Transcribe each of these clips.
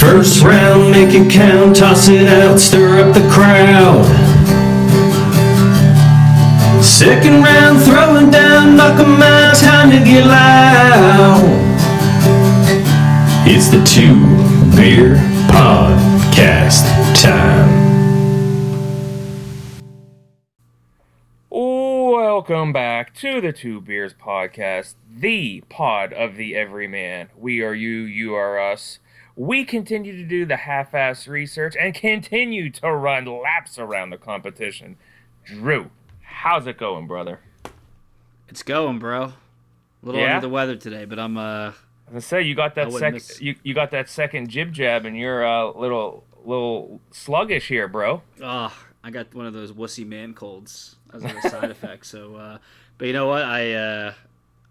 First round, make it count, toss it out, stir up the crowd. Second round, throwing down, knock 'em out, time to get loud. It's the Two Beer Podcast time. Welcome back to the Two Beers Podcast, the pod of the everyman. We are you, you are us. We continue to do the half ass research and continue to run laps around the competition. Drew, how's it going, brother? It's going, bro. A little Yeah? under the weather today, but I'm uh I say you got that second miss- you, you got that second jib jab and you're a uh, little little sluggish here, bro. oh, I got one of those wussy man colds as a side effect. So uh but you know what? I uh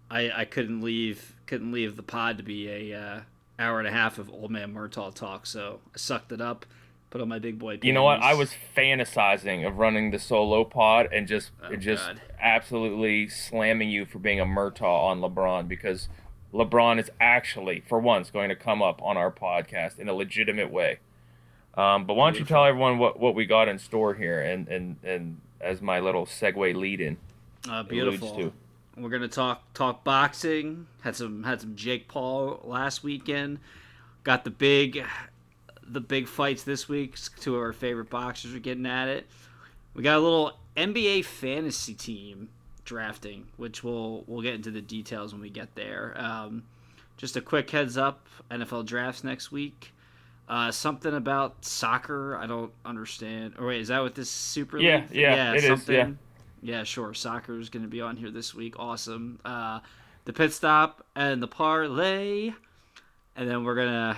I I couldn't leave couldn't leave the pod to be a uh hour and a half of old man Murtaugh talk, so I sucked it up, put on my big boy You know what? I was fantasizing of running the solo pod and just Oh, just God. absolutely slamming you for being a Murtaugh on LeBron because LeBron is actually, for once, going to come up on our podcast in a legitimate way. Um, but why don't you tell everyone what, what we got in store here and, and, and as my little segue lead in uh, alludes beautiful. We're gonna talk talk boxing. Had some had some Jake Paul last weekend. Got the big the big fights this week. Two of our favorite boxers are getting at it. We got a little NBA fantasy team drafting, which we'll we'll get into the details when we get there. Um, just a quick heads up: NFL drafts next week. Uh, something about soccer I don't understand. Or wait, is that what this Super League? Yeah, yeah, it is, yeah. Yeah, sure. Soccer is going to be on here this week. Awesome. Uh, the pit stop and the parlay, and then we're gonna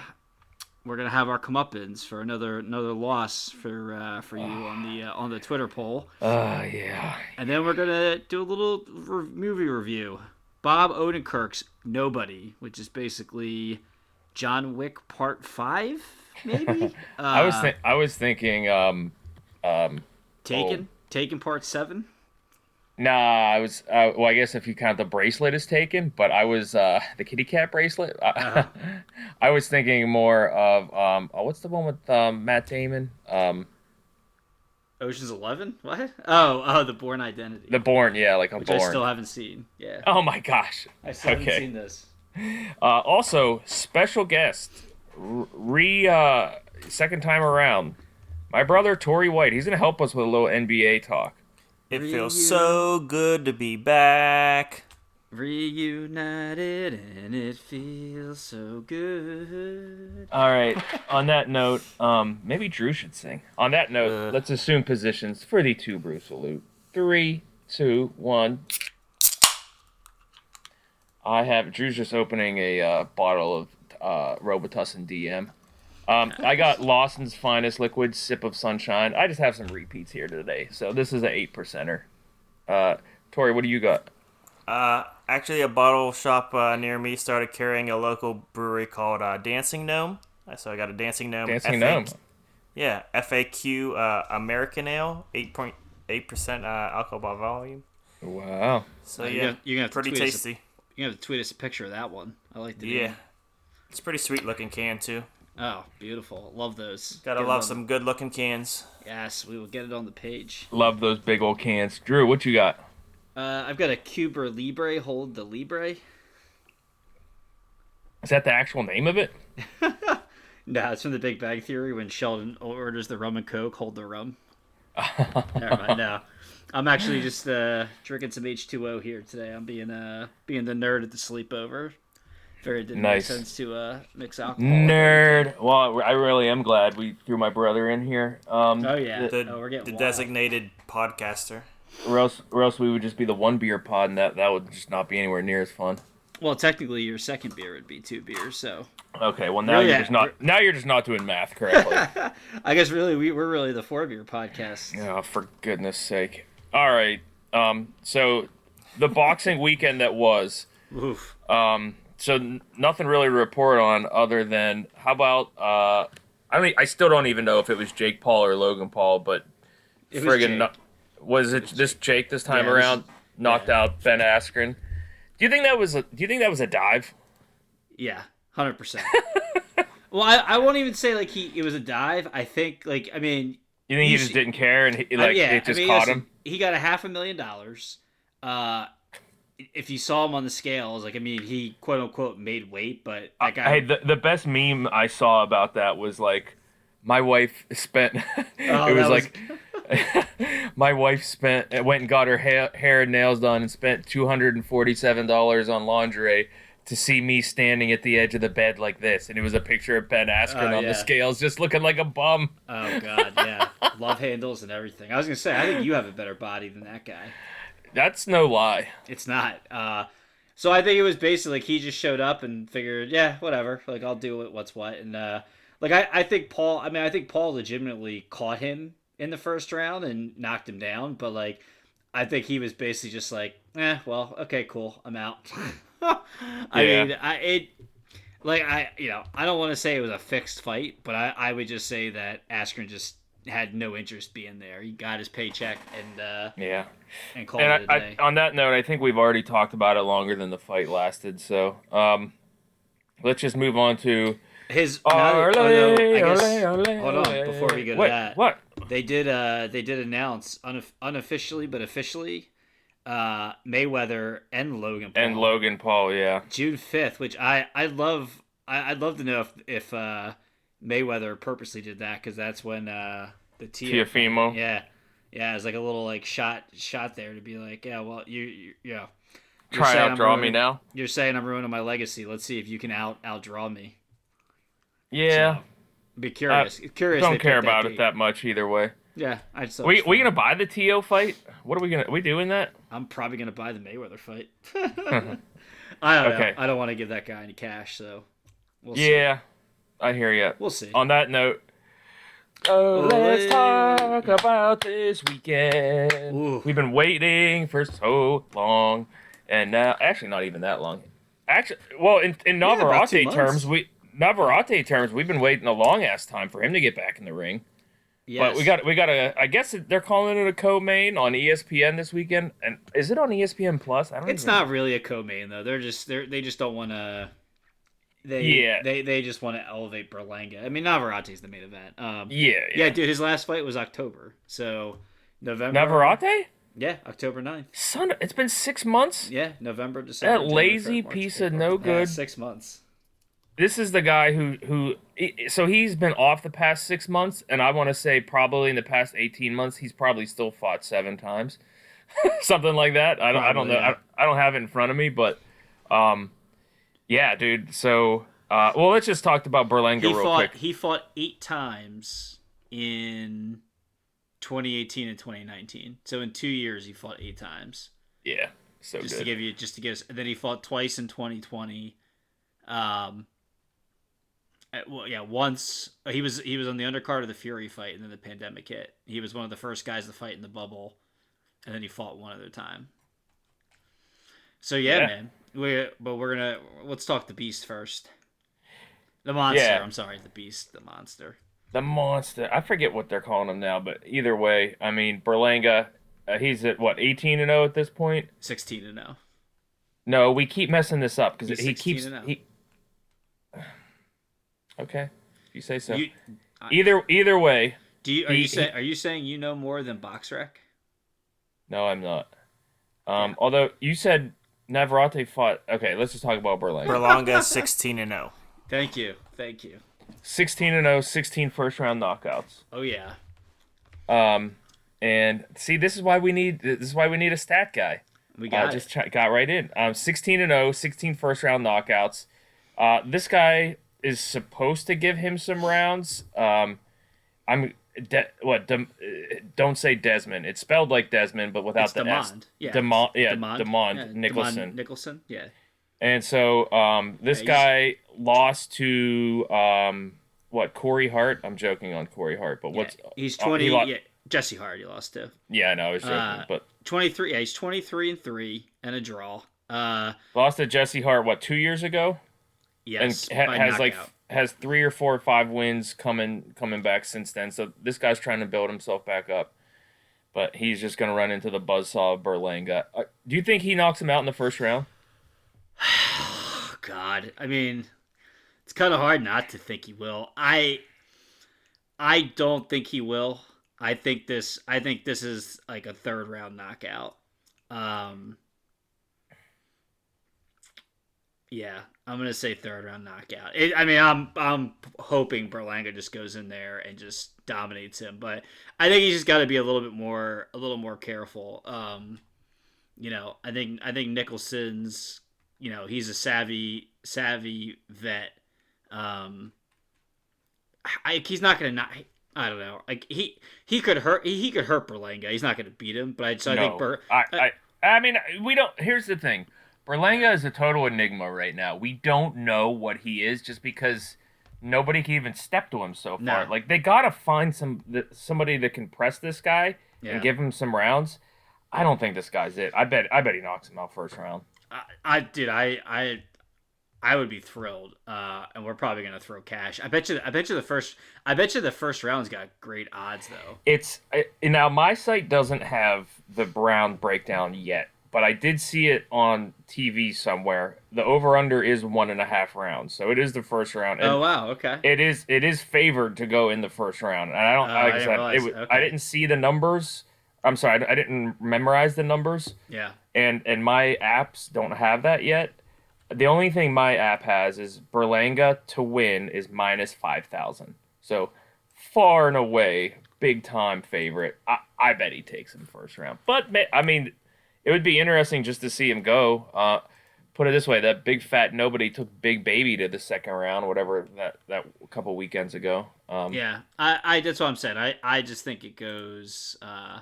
we're gonna have our comeuppance for another another loss for uh, for you on the uh, on the Twitter poll, Oh, yeah. and then we're gonna do a little re- movie review. Bob Odenkirk's Nobody, which is basically John Wick Part Five, maybe. Uh, I was thi- I was thinking um um Taken Taken Part Seven. Nah, I was. Uh, well, I guess if you count the bracelet as taken, but I was uh, the kitty cat bracelet. Uh-huh. I was thinking more of um, oh, what's the one with um, Matt Damon? Um, Ocean's Eleven? What? Oh, oh, the Bourne Identity. the Bourne, yeah, like a which Bourne. I still haven't seen. Yeah, Oh my gosh. I still haven't seen this. Uh, also, special guest, re uh, second time around, my brother Tori White. He's gonna help us with a little NBA talk. It Reunion. feels so good to be back. Reunited and it feels so good. All right. On that note, um, maybe Drew should sing. On that note, Uh. let's assume positions for the two brew salute. Three, two, one. I have Drew's just opening a uh, bottle of uh, Robitussin DM. Um, I got Lawson's finest liquid sip of sunshine. I just have some repeats here today, so this is an eight percenter. Uh, Tori, what do you got? Uh, actually, a bottle shop uh, near me started carrying a local brewery called uh, Dancing Gnome. Uh, So I got a Dancing Gnome. Dancing FA Gnome. Yeah, FAQ uh, American Ale, eight point eight percent uh, alcohol by volume. Wow. So you're yeah, gonna- you're gonna have to pretty tweet us a- tasty. You have to tweet us a picture of that one. I like the Yeah, name. it's a pretty sweet looking can too. Oh, beautiful. Love those. Gotta Get love some good looking cans. Yes, we will get it on the page. Love those big old cans. Drew, what you got? Uh, I've got a Cuba Libre. Hold the Libre. Is that the actual name of it? No, it's from The Big Bang Theory when Sheldon orders the rum and coke. Hold the rum. Never mind. No, I'm actually just uh, drinking some H2O here today. I'm being uh being the nerd at the sleepover. Very didn't Nice. make sense to uh mix alcohol. Nerd. Well, I really am glad we threw my brother in here. Um, Oh yeah. The, oh, we're getting the wild. designated podcaster. Or else, or else we would just be the one beer pod, and that that would just not be anywhere near as fun. Well, technically, your second beer would be two beers. So Okay, well now Really, you're just not now you're just not doing math correctly. I guess really we, we're really the four beer podcast. oh, for goodness sake! All right. Um. So, the boxing weekend that was. Oof. Um. So nothing really to report on other than how about uh. I mean, I still don't even know if it was Jake Paul or Logan Paul, but It was friggin' Jake. no- was it this Jake this time Yeah, this- around? knocked yeah. out Ben Askren. Do you think that was a Do you think that was a dive? Yeah, hundred percent. Well, I, I won't even say like he it was a dive. I think like I mean You think he just didn't care and he, Uh, like yeah, it just I mean, caught listen, him? He got a half a million dollars. Uh, if you saw him on the scales, like I mean, he quote unquote made weight, but that guy. Hey, the, the best meme I saw about that was like, my wife spent. Oh, it was was- like, my wife spent uh, went and got her hair, hair and nails done and spent two hundred and forty seven dollars on lingerie to see me standing at the edge of the bed like this, and it was a picture of Ben Askren Oh, on yeah. the scales, just looking like a bum. oh god, yeah, love handles and everything. I was gonna say, I think you have a better body than that guy. That's no lie. It's not. Uh, so I think it was basically like he just showed up and figured, yeah, whatever. Like I'll do it. What's what? And uh, like I, I think Paul. I mean, I think Paul legitimately caught him in the first round and knocked him down. But like, I think he was basically just like, eh, well, okay, cool, I'm out. I Yeah. mean, I it. Like I, you know, I don't want to say it was a fixed fight, but I, I would just say that Askren just had no interest being there. He got his paycheck and uh, Yeah. and called And it a I, day. I, on that note, I think we've already talked about it longer than the fight lasted. So, um, let's just move on to. His that- oh, no, I guess- hold hold on, before we go to Wait, that. What? They did uh they did announce unof- unofficially but officially uh Mayweather and Logan Paul And Logan Paul, yeah. June 5th, which I I love I I'd love to know if if uh Mayweather purposely did that cuz that's when uh the Tia Tiafimo. Yeah. Yeah, it's like a little like shot shot there to be like, yeah, well, you, you yeah. You're Try out, draw me now. You're saying I'm ruining my legacy. Let's see if you can out outdraw me. Yeah. So, be curious. curious. Don't care about date. it that much either way. Yeah, I just. We we gonna buy the To fight? What are we gonna? we doing that? I'm probably gonna buy the Mayweather fight. I don't Okay. know. I don't want to give that guy any cash, so we'll see. I hear you. We'll see. On that note, oh, let's talk about this weekend. Ooh. We've been waiting for so long, and now actually not even that long. Actually, well, in, in Yeah, Navarrete terms, we Navarrete terms, we've been waiting a long ass time for him to get back in the ring. yes. But we got we got a. I guess they're calling it a co-main on ESPN this weekend. And is it on ESPN Plus? I don't. It's not really a co-main though. They're just they they just don't want to. They Yeah. They they just want to elevate Berlanga. I mean Navarrete's the main event. Um. Yeah, Yeah, yeah. dude. His last fight was October, so November. Navarrete? Yeah, October 9th. Son, it's been six months. Yeah, November, December. January, lazy March, piece of April. no Yeah, good- six months. This is the guy who who. So he's been off the past six months, and I want to say probably in the past eighteen months, he's probably still fought seven times, something like that. I don't. I don't know. yeah. I, I don't have it in front of me, but, um, yeah, dude. So, uh, well, let's just talk about Berlanga He real fought. quick. He fought eight times in 2018 and 2019. So in two years, he fought eight times. Yeah, so Just good. to give you, just to give us. And then he fought twice in 2020. Um. uh, Well, yeah, once he was he was on the undercard of the Fury fight, and then the pandemic hit. He was one of the first guys to fight in the bubble, and then he fought one other time. So yeah, Yeah. man. We but we're gonna let's talk the beast first. The monster. Yeah. I'm sorry, the beast, the monster. the monster. I forget what they're calling him now, but either way, I mean Berlanga. Uh, he's at what eighteen and zero at this point. 16 to know. No, we keep messing this up because he keeps and oh. he. Okay, if you say so. You, either either way, do you are He- you say, he- are you saying you know more than BoxRec? no, I'm not. Um, Yeah. although you said Navarrete fought. Okay, let's just talk about Berlanga. Berlanga 16 and oh. 0. Thank you, thank you. 16 and 0, 16 first round knockouts. Oh yeah, Um, and see, this is why we need this is why we need a stat guy. we Uh, got just ch- got right in. Um, 16 and 0, 16 first round knockouts. Uh, this guy is supposed to give him some rounds. Um, I'm de- what? Dem- uh, don't say Desmond. It's spelled like Desmond, but without It's the S. Demond. Yeah, Demond, yeah, Demond. Demond Yeah, Nicholson. Demond Nicholson. Yeah. And so um, this Yeah, guy lost to um, what? Corey Hart. I'm joking on Corey Hart, but what's yeah. He's uh, twenty. he lo- yeah, Jesse Hart. He lost to yeah, I know, I was joking, Uh, but twenty three. Yeah, he's twenty three and three and a draw. Uh, lost to Jesse Hart what two years ago? yes, and ha- has like knockout. Has three or four or five wins coming coming back since then. So this guy's trying to build himself back up, but he's just gonna run into the buzzsaw of Berlanga. Uh, do you think he knocks him out in the first round? God, I mean, It's kind of hard not to think he will. I I don't think he will. I think this I think this is like a third round knockout. Um Yeah, I'm gonna say third round knockout. It, I mean, I'm I'm hoping Berlanga just goes in there and just dominates him, but I think he's just got to be a little bit more a little more careful. Um, you know, I think I think Nicholson's you know he's a savvy savvy vet. Um, I, he's not gonna not. I don't know. Like he he could hurt he, he could hurt Berlanga. He's not gonna beat him, but I, so I think Ber, I, I, I mean, we don't. Here's the thing: Berlanga is a total enigma right now. We don't know what he is, just because nobody can even step to him so far. No. Like they gotta find some th- somebody that can press this guy Yeah. and give him some rounds. I don't think this guy's it. I bet. I bet he knocks him out first round. I, I did. I I I would be thrilled. Uh, and we're probably gonna throw cash. I bet you. I bet you the first. I bet you the first round's got great odds though. It's I, now my site doesn't have the Brown breakdown yet, but I did see it on TV somewhere. The over under is one and a half rounds, so it is the first round. And oh wow. Okay. It is it is favored to go in the first round, and I don't. Oh, like I I, didn't realize. it, w- I Okay. didn't see the numbers. I'm sorry, I, I didn't memorize the numbers, yeah. and and my apps don't have that yet. The only thing my app has is Berlanga to win is minus five thousand. So far and away, big time favorite. I, I bet he takes him first round. But I mean, it would be interesting just to see him go. Uh, put it this way: that big fat nobody took Big Baby to the second round, whatever that that couple weekends ago. Um, Yeah. I, I that's what I'm saying. I I just think it goes. Uh,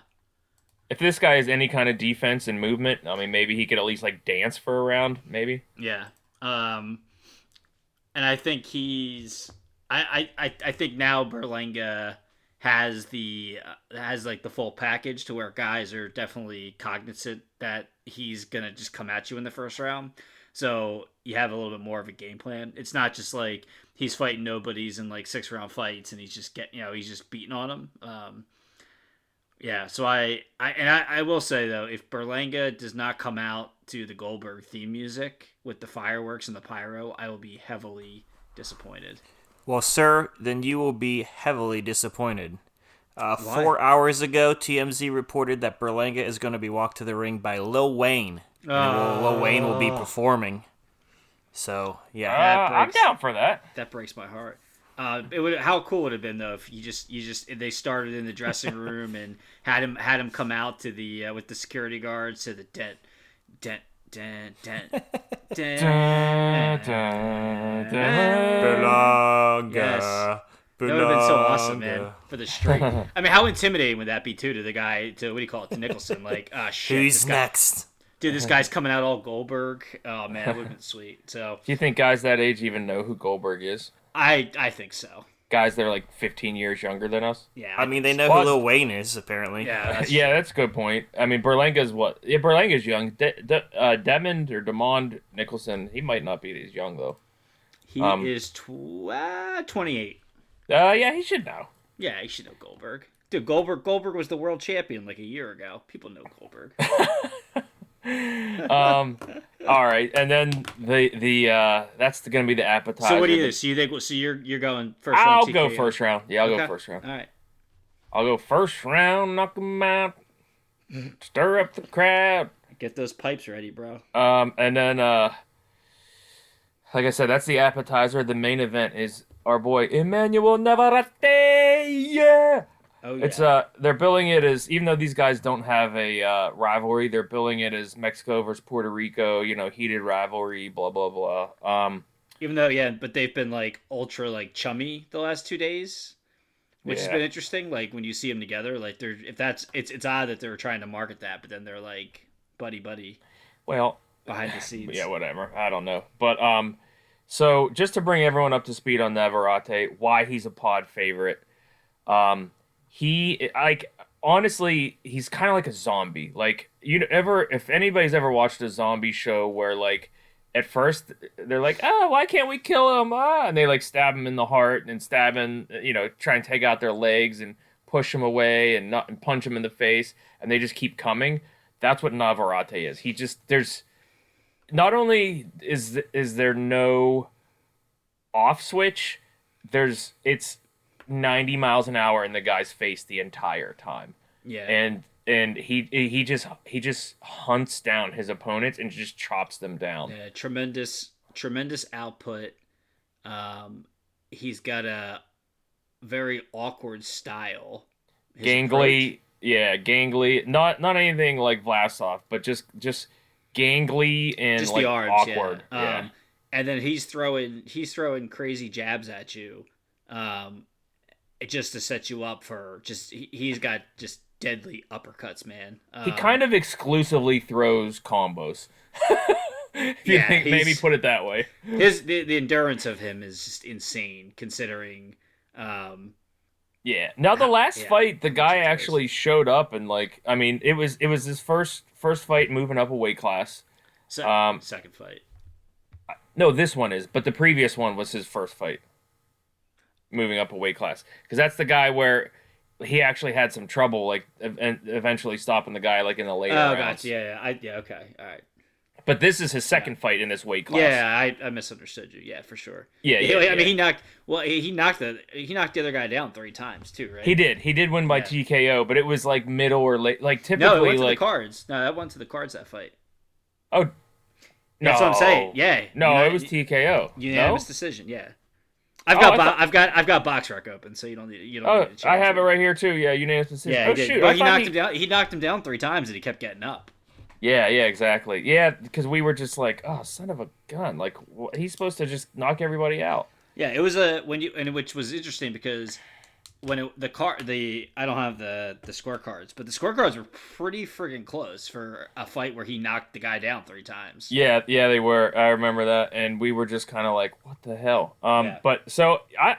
If this guy has any kind of defense and movement, I mean, maybe he could at least like dance for a round, maybe. Yeah. Um, and I think he's. I, I, I- think now Berlanga has the uh, has like the full package to where guys are definitely cognizant that he's gonna just come at you in the first round. So you have a little bit more of a game plan. It's not just like he's fighting nobodies in like six round fights and he's just get you know he's just beating on them. Um, yeah, so I, I and I, I will say though, if Berlanga does not come out to the Goldberg theme music with the fireworks and the pyro, I will be heavily disappointed. Well, sir, then you will be heavily disappointed. Uh, four hours ago, TMZ reported that Berlanga is going to be walked to the ring by Lil Wayne. And Lil, Lil Wayne will be performing. So, yeah. Uh, I'm down for that. That breaks my heart. Uh, it would how cool would it have been though if you just you just they started in the dressing room and had him had him come out to the uh, with the security guards to the dent dent Berlanga. Yes. That would have been so awesome, man. For the straight. I mean, how intimidating would that be too to the guy? To what do you call it? To Nicholson? Like, ah, shit. Who's this guy, next? Dude, this guy's coming out all Goldberg. Oh man, that would have been sweet. So Do you think guys that age even know who Goldberg is? I I think so. Guys that are like 15 years younger than us? Yeah. I mean, they know What? who Lil Wayne is, apparently. Yeah. That's yeah, that's a good point. I mean, Berlanga's what? Yeah, Berlanga's young. De- De- uh, Demond or Demond Nicholson, he might not be as young though. He um, is tw- uh, 28. Uh, yeah, he should know. Yeah, he should know Goldberg. Dude, Goldberg Goldberg was the world champion like a year ago. People know Goldberg. Um, all right, and then the the uh, that's gonna be the appetizer. so what do you do? So you think so you're you're going first I'll round go TKO? first round. Yeah, I'll Okay. go first round. All right. I'll go first round, knock him out, stir up the crowd. Get those pipes ready, bro. Um, and then, uh, like I said, that's the appetizer. The main event is our boy Emmanuel Navarrete. Yeah, Oh yeah. it's uh, they're billing it as even though these guys don't have a uh, rivalry, they're billing it as Mexico versus Puerto Rico. You know, heated rivalry. Blah blah blah. Um, Even though, yeah, but they've been like ultra like chummy the last two days, which has been interesting. Like when you see them together, like they're if that's it's it's odd that they're trying to market that, but then they're like buddy buddy well, behind the scenes. yeah, whatever. I don't know, but um, so just to bring everyone up to speed on Navarrete, why he's a pod favorite. Um, he like honestly, he's kind of like a zombie. Like you ever, if anybody's ever watched a zombie show where like at first they're like, oh, why can't we kill him? Ah, and they like stab him in the heart and stab him, you know, try and take out their legs and push him away and not and punch him in the face, and they just keep coming. That's what Navarrete is. He just there's not only is is there no off switch, there's it's 90 miles an hour in the guy's face the entire time. Yeah. And and he he just he just hunts down his opponents and just chops them down. Yeah, tremendous, tremendous output. Um, he's got a very awkward style. His gangly, approach- yeah, gangly. Not not anything like Vlasov, but just just gangly and just like arms, awkward. Yeah. Yeah. Um, and then he's throwing he's throwing crazy jabs at you, um, just to set you up for just he, he's got just deadly uppercuts, man. Um, he kind of exclusively throws combos. if you Yeah, think, maybe put it that way. his the, the endurance of him is just insane considering. Um, Yeah. Now the last Yeah. fight, the guy actually showed up and like, I mean, it was it was his first first fight moving up a weight class. se- Um, second fight. No, this one is, but the previous one was his first fight moving up a weight class because that's the guy where he actually had some trouble, like ev- eventually stopping the guy like in the later Oh, rounds. gotcha. Yeah, yeah, I, yeah. Okay, all right. But this is his second fight in this weight class. Yeah, I, I misunderstood you. Yeah, for sure. Yeah, He- yeah, I yeah. mean, he knocked. Well, he he knocked the he knocked the other guy down three times too, right? He did. He did win by Yeah. TKO, but it was like middle or late. Like typically, No, it went to like the cards. No, that went to the cards. That fight. oh, no, That's what I'm saying. Yeah. No, Uni- it was TKO. unanimous no? decision. Yeah. I've Oh, got I bo- thought- I've got I've got BoxRec open, so you don't need you don't. Oh, need to I have it right here too. Yeah, unanimous decision. Yeah, oh he shoot, Well, he knocked he- him down. He knocked him down three times, and he kept getting up. Yeah, yeah, exactly. Yeah, because we were just like, oh, son of a gun! Like he's supposed to just knock everybody out. Yeah, it was a when you and which was interesting because when it, the car the I don't have the the scorecards, but the scorecards were pretty friggin' close for a fight where he knocked the guy down three times. Yeah, yeah, they were. I remember that, and we were just kind of like, what the hell? Um, Yeah. but so I,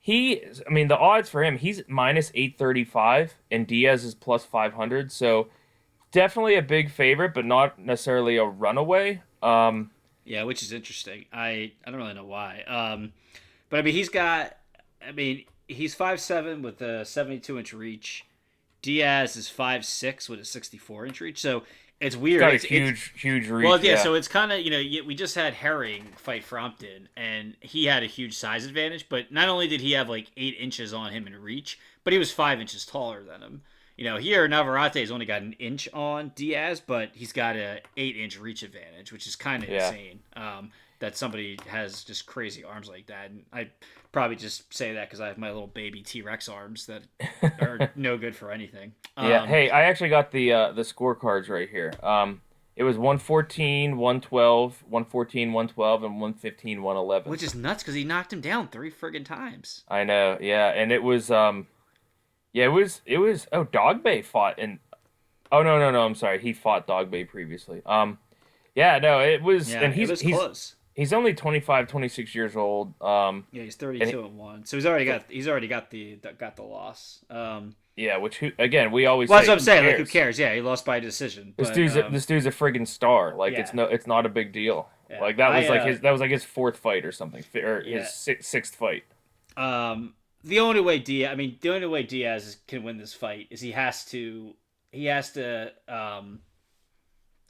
he, I mean, the odds for him, he's minus eight thirty five, and Diaz is plus five hundred. So definitely a big favorite, but not necessarily a runaway. Um, Yeah, which is interesting. I I don't really know why. Um, but I mean, he's got. I mean, he's five seven with a seventy two inch reach. Diaz is five six with a sixty four inch reach. So it's weird. got a It's- it's- huge, huge reach. Well, yeah, so it's kind of you know we just had Herring fight Frampton, and he had a huge size advantage. But not only did he have like eight inches on him in reach, but he was five inches taller than him. You know, here Navarrete has only got an inch on Diaz, but he's got a eight inch reach advantage, which is kind of Yeah. insane. Um, that somebody has just crazy arms like that, and I probably just say that because I have my little baby T Rex arms that are no good for anything. Yeah. Um, hey, I actually got the uh, the scorecards right here. Um, it was 114, 112, 114, 112, and 115, 111. which is nuts because he knocked him down three friggin' times. I know. Yeah, and it was um, yeah, it was it was oh Dogboe fought and oh no no no I'm sorry he fought Dogboe previously. Um, yeah no it was Yeah, and he's was he's close. He's only 25, 26 years old. Um, Yeah, he's thirty-two and, one, so he's already got he's already got the got the loss. Um, yeah, which who again we always well, that's what I'm saying. Like, who cares? cares? Yeah, he lost by decision. This but, dude's a, um, this dude's a friggin' star. Like it's no, it's not a big deal. Yeah. Like that was I, like uh, his that was like his fourth fight or something, or Yeah. his si- sixth fight. um, the only way Diaz, I mean, the only way Diaz can win this fight is he has to he has to um,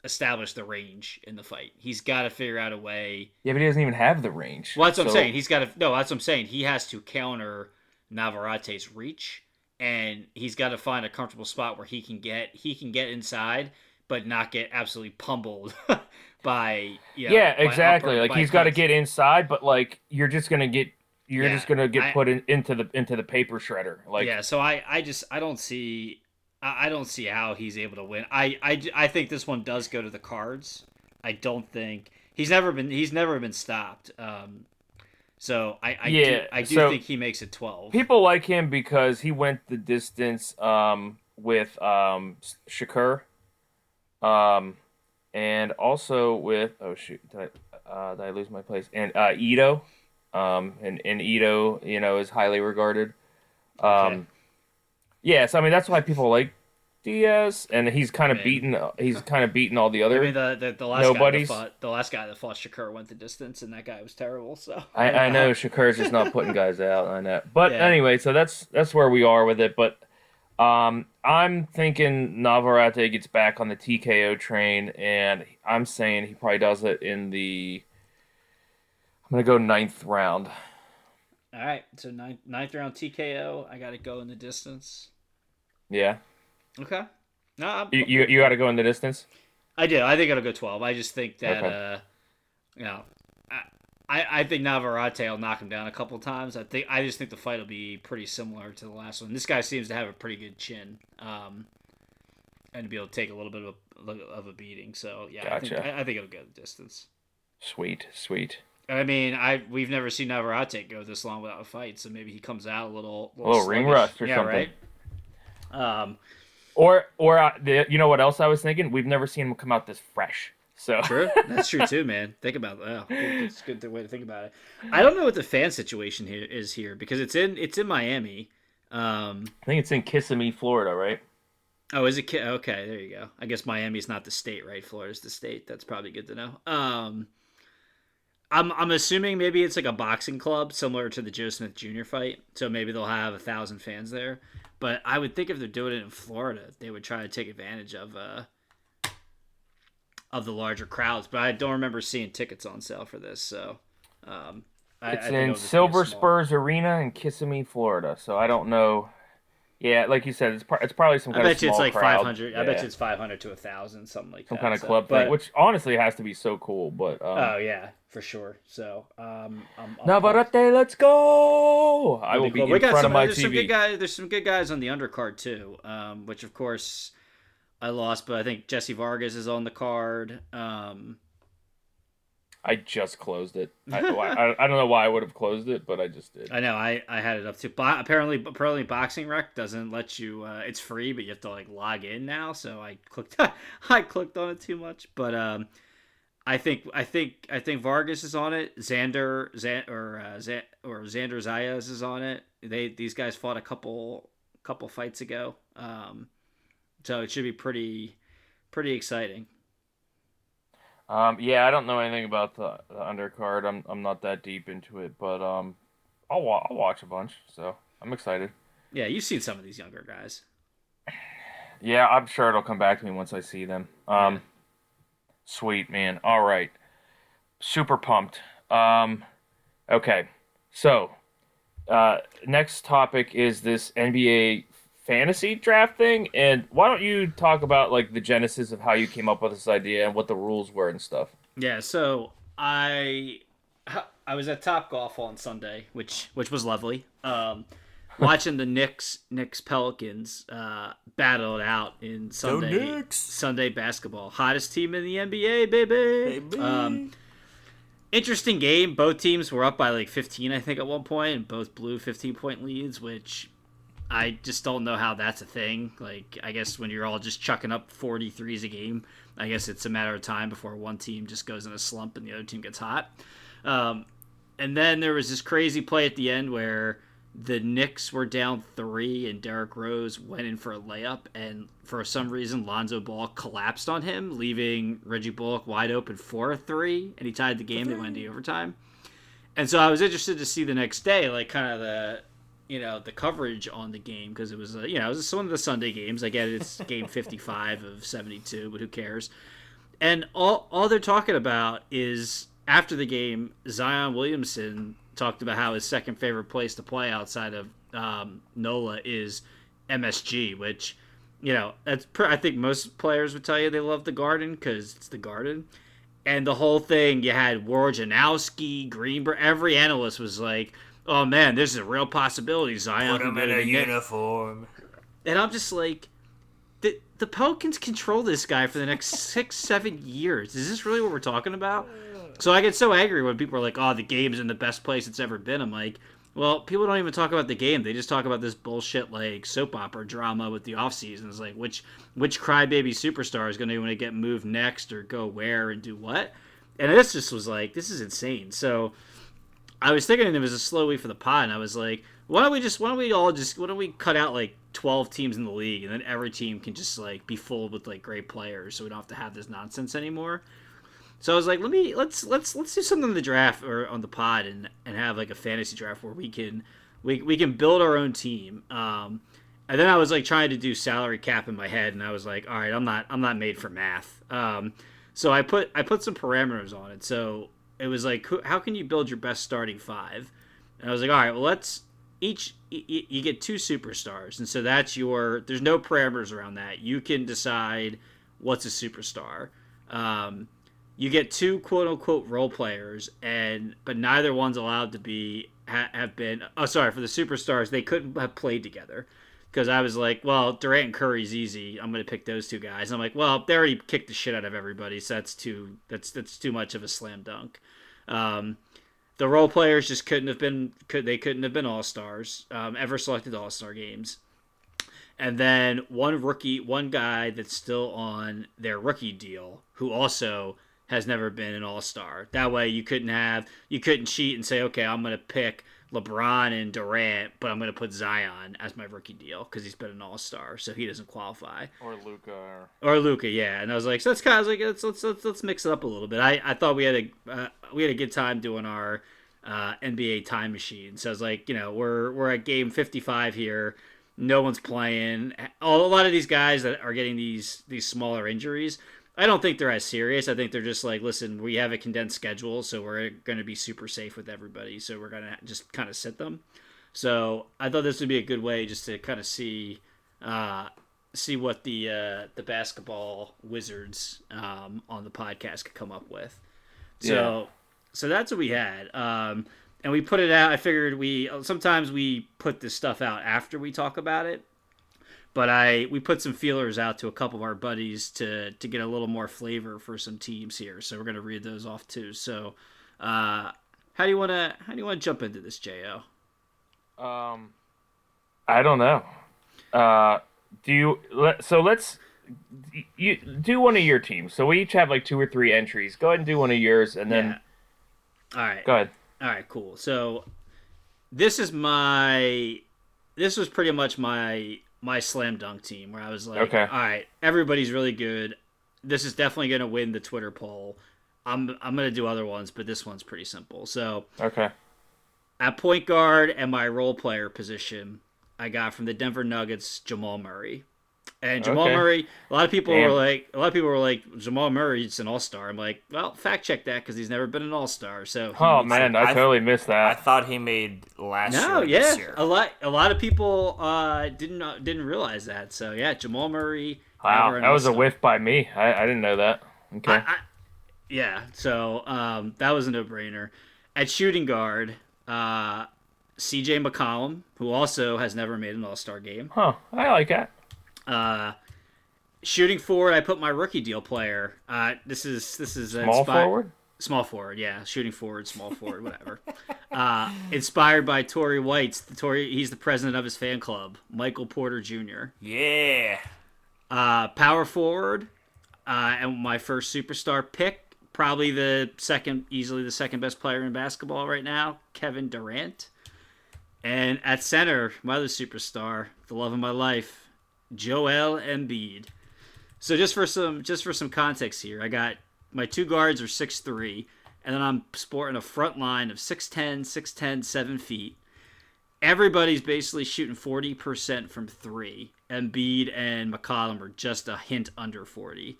establish the range in the fight. He's got to figure out a way. Yeah, but he doesn't even have the range. Well, that's what I'm saying. He's got to no. That's what I'm saying. He has to counter Navarrete's reach, and he's got to find a comfortable spot where he can get he can get inside, but not get absolutely pummeled by you know, yeah, exactly. upper- like he's got to get inside, but like you're just gonna get you're Yeah, just gonna get I- put in, into the into the paper shredder. Like yeah. So I I just I don't see. I don't see how he's able to win. I, I, I think this one does go to the cards. I don't think he's never been he's never been stopped. Um, so I, I do, I do so- think he makes it twelve. people like him because he went the distance um, with um, Shakur, um, and also with oh shoot, did I, uh, did I lose my place? And uh, Ito, um, and and Ito, you know, is highly regarded. Um, Okay. Yeah, so I mean that's why people like Diaz, and he's kind of Man. beaten. He's kind of beaten all the other. I mean the the, the last Nobodies? guy that fought the last guy that fought Shakur went the distance, and that guy was terrible. So I, I know Shakur's just not putting guys out. I know, but Yeah. anyway, so that's that's where we are with it. But um, I'm thinking Navarrete gets back on the TKO train, and I'm saying he probably does it in the I'm gonna go ninth round. All right, so ninth, ninth round TKO. I got to go in the distance. Yeah, Okay. No, I'm, you you, you got to go in the distance. I do. I think it'll go twelve. I just think that, Okay. uh, you know, I, I think Navarrete will knock him down a couple times. I think I just think the fight will be pretty similar to the last one. This guy seems to have a pretty good chin, um, and to be able to take a little bit of a, of a beating. So yeah, I think I, I think it'll go the distance. Sweet, sweet. I mean, I we've never seen Navarrete go this long without a fight, so maybe he comes out a little, A little ring rust or yeah, something. right. Um, Or or uh, the, you know what else I was thinking? We've never seen him come out this fresh. So True. That's true too, man. Think about that. Oh, it's a good way to think about it. I don't know what the fan situation here is here because it's in it's in Miami. Um, I think it's in Kissimmee, Florida, right? oh, is it? Ki- Okay, there you go. I guess Miami's not the state, right? Florida's the state. That's probably good to know. Um, I'm I'm assuming maybe it's like a boxing club similar to the Joe Smith Jr. fight, so maybe they'll have a thousand fans there. But I would think if they're doing it in Florida, they would try to take advantage of uh of the larger crowds. But I don't remember seeing tickets on sale for this, so um, I, It's I in it'll just be a Silver Spurs Arena in Kissimmee, Florida. So I don't know. Yeah, like you said, it's, pro- it's probably some I kind of bet you it's like five hundred. I bet you it's five hundred to a thousand, something like some that. Some kind of so- club but- thing, which honestly has to be so cool. But um, oh yeah, for sure. So um, I'm, I'm Navarrete, let's go! I will be cool. in we got front some, of my there's some good guys. There's some good guys on the undercard too, um, which of course I lost, but I think Jesse Vargas is on the card. Um, I just closed it. I, I, I don't know why I would have closed it, but I just did. I know I, I had it up too. Bo- apparently, apparently, Boxing Rec doesn't let you. Uh, it's free, but you have to like log in now. So I clicked. I clicked on it too much, but um, I think I think I think Vargas is on it. Xander Zan, or uh, Zan, or Xander Zayas is on it. They these guys fought a couple couple fights ago. Um, so it should be pretty pretty exciting. Um, yeah, I don't know anything about the, the undercard. I'm I'm not that deep into it, but um, I'll wa- I'll watch a bunch. So I'm excited. Yeah, you've seen some of these younger guys. Yeah, I'm sure it'll come back to me once I see them. Um, sweet man. All right, super pumped. Um, okay, so uh, next topic is this NBA fantasy draft thing, and why don't you talk about like the genesis of how you came up with this idea and what the rules were and stuff? Yeah, so I I was at Top Golf on Sunday, which which was lovely. Um, watching the Knicks Knicks Pelicans uh, battle it out in Sunday Sunday basketball, hottest team in the NBA, baby. Baby. Um, interesting game. Both teams were up by like 15, I think, at one point, and both blew 15 point leads, which I just don't know how that's a thing. Like, I guess when you're all just chucking up 43s a game, I guess it's a matter of time before one team just goes in a slump and the other team gets hot. Um, and then there was this crazy play at the end where the Knicks were down three and Derrick Rose went in for a layup, and for some reason Lonzo Ball collapsed on him, leaving Reggie Bullock wide open for a three, and he tied the game that went into overtime. And so I was interested to see the next day, like kind of the you know the coverage on the game because it was uh, you know it was one of the Sunday games. I get it, it's game fifty five of seventy two, but who cares? And all all they're talking about is after the game, Zion Williamson talked about how his second favorite place to play outside of um, NOLA is MSG, which you know that's pr- I think most players would tell you they love the Garden because it's the Garden. And the whole thing, you had Wojnarowski, Greenberg, every analyst was like, "Oh man, this is a real possibility." Zion Put him in a the Knicks." uniform. And I'm just like, the the Pelicans control this guy for the next six, seven years. Is this really what we're talking about? So I get so angry when people are like, "Oh, the game's in the best place it's ever been." I'm like, well, people don't even talk about the game. They just talk about this bullshit like soap opera drama with the off seasons. Like which which crybaby superstar is going to want to get moved next or go where and do what? And this just was like, this is insane. So I was thinking it was a slow week for the pod, and I was like, why don't we just, why don't we all just, why don't we cut out like 12 teams in the league, and then every team can just like be full with like great players, so we don't have to have this nonsense anymore. So I was like, let me let's let's let's do something in the draft or on the pod and and have like a fantasy draft where we can we we can build our own team. Um, and then I was like trying to do salary cap in my head, and I was like, all right, I'm not I'm not made for math. Um, so I put I put some parameters on it. So it was like, how can you build your best starting five? And I was like, all right, well, let's each you get two superstars, and so that's your. There's no parameters around that. You can decide what's a superstar. Um, you get two quote unquote role players, and but neither one's allowed to be ha, have been. Oh, sorry for the superstars, they couldn't have played together because I was like, well, Durant and Curry's easy. I'm gonna pick those two guys. I'm like, well, they already kicked the shit out of everybody, so that's too that's that's too much of a slam dunk. Um, the role players just couldn't have been could they couldn't have been all stars um, ever selected all star games. And then one rookie, one guy that's still on their rookie deal, who also has never been an all star. That way, you couldn't have you couldn't cheat and say, okay, I'm gonna pick LeBron and Durant, but I'm gonna put Zion as my rookie deal because he's been an all star, so he doesn't qualify Or Luka. Or... or Luka, yeah. And I was like, so that's kind of like let's let's let's, let's mix it up a little bit. I, I thought we had a uh, we had a good time doing our uh, NBA time machine. So I was like, you know, we're we're at game 55 here. No one's playing. A lot of these guys that are getting these these smaller injuries, I don't think they're as serious. I think they're just like, listen, we have a condensed schedule, so we're going to be super safe with everybody. So we're going to just kind of sit them. So I thought this would be a good way just to kind of see uh, see what the uh, the basketball wizards um, on the podcast could come up with. So Yeah. so that's what we had. Um, and we put it out. I figured we sometimes we put this stuff out after we talk about it. But I we put some feelers out to a couple of our buddies to to get a little more flavor for some teams here. So we're gonna read those off too. So uh, how do you wanna how do you wanna jump into this, Jo? Um, I don't know. Uh, do you? Let, so let's you do one of your teams. So we each have like two or three entries. Go ahead and do one of yours, and then Yeah. All right. go ahead. All right, cool. So this is my this was pretty much my my slam dunk team where I was like, Okay. all right, everybody's really good. This is definitely going to win the Twitter poll. I'm I'm going to do other ones, but this one's pretty simple. So, Okay. at point guard and my role player position, I got from the Denver Nuggets Jamal Murray. And Jamal Okay. Murray, a lot of people Damn. were like, a lot of people were like, Jamal Murray's an all star. I'm like, well, fact check that because he's never been an all star. So Oh needs- man, I, I- totally missed that. I thought he made last no, year. yeah, This year. a lot, a lot of people uh, didn't uh, didn't realize that. So yeah, Jamal Murray. Wow, that was a all-star. whiff by me. I, I didn't know that. Okay. I, I, yeah, so um, that was a no brainer. At shooting guard, uh, C.J. McCollum, who also has never made an All Star game. huh. I like that. Uh, shooting forward, I put my rookie deal player. Uh, this is this is Small inspi- forward. Small forward, yeah. Shooting forward, small forward, whatever. uh, inspired by Tory White's. The Tory, he's the president of his fan club, Michael Porter Jr. Yeah. Uh, power forward, uh, and my first superstar pick, probably the second, easily the second best player in basketball right now, Kevin Durant. And at center, my other superstar, the love of my life, Joel Embiid. So just for some just for some context here, I got my two guards are six three, and then I'm sporting a front line of 6'10", 6'10", 7 feet. Everybody's basically shooting forty percent from three. Embiid and McCollum are just a hint under forty.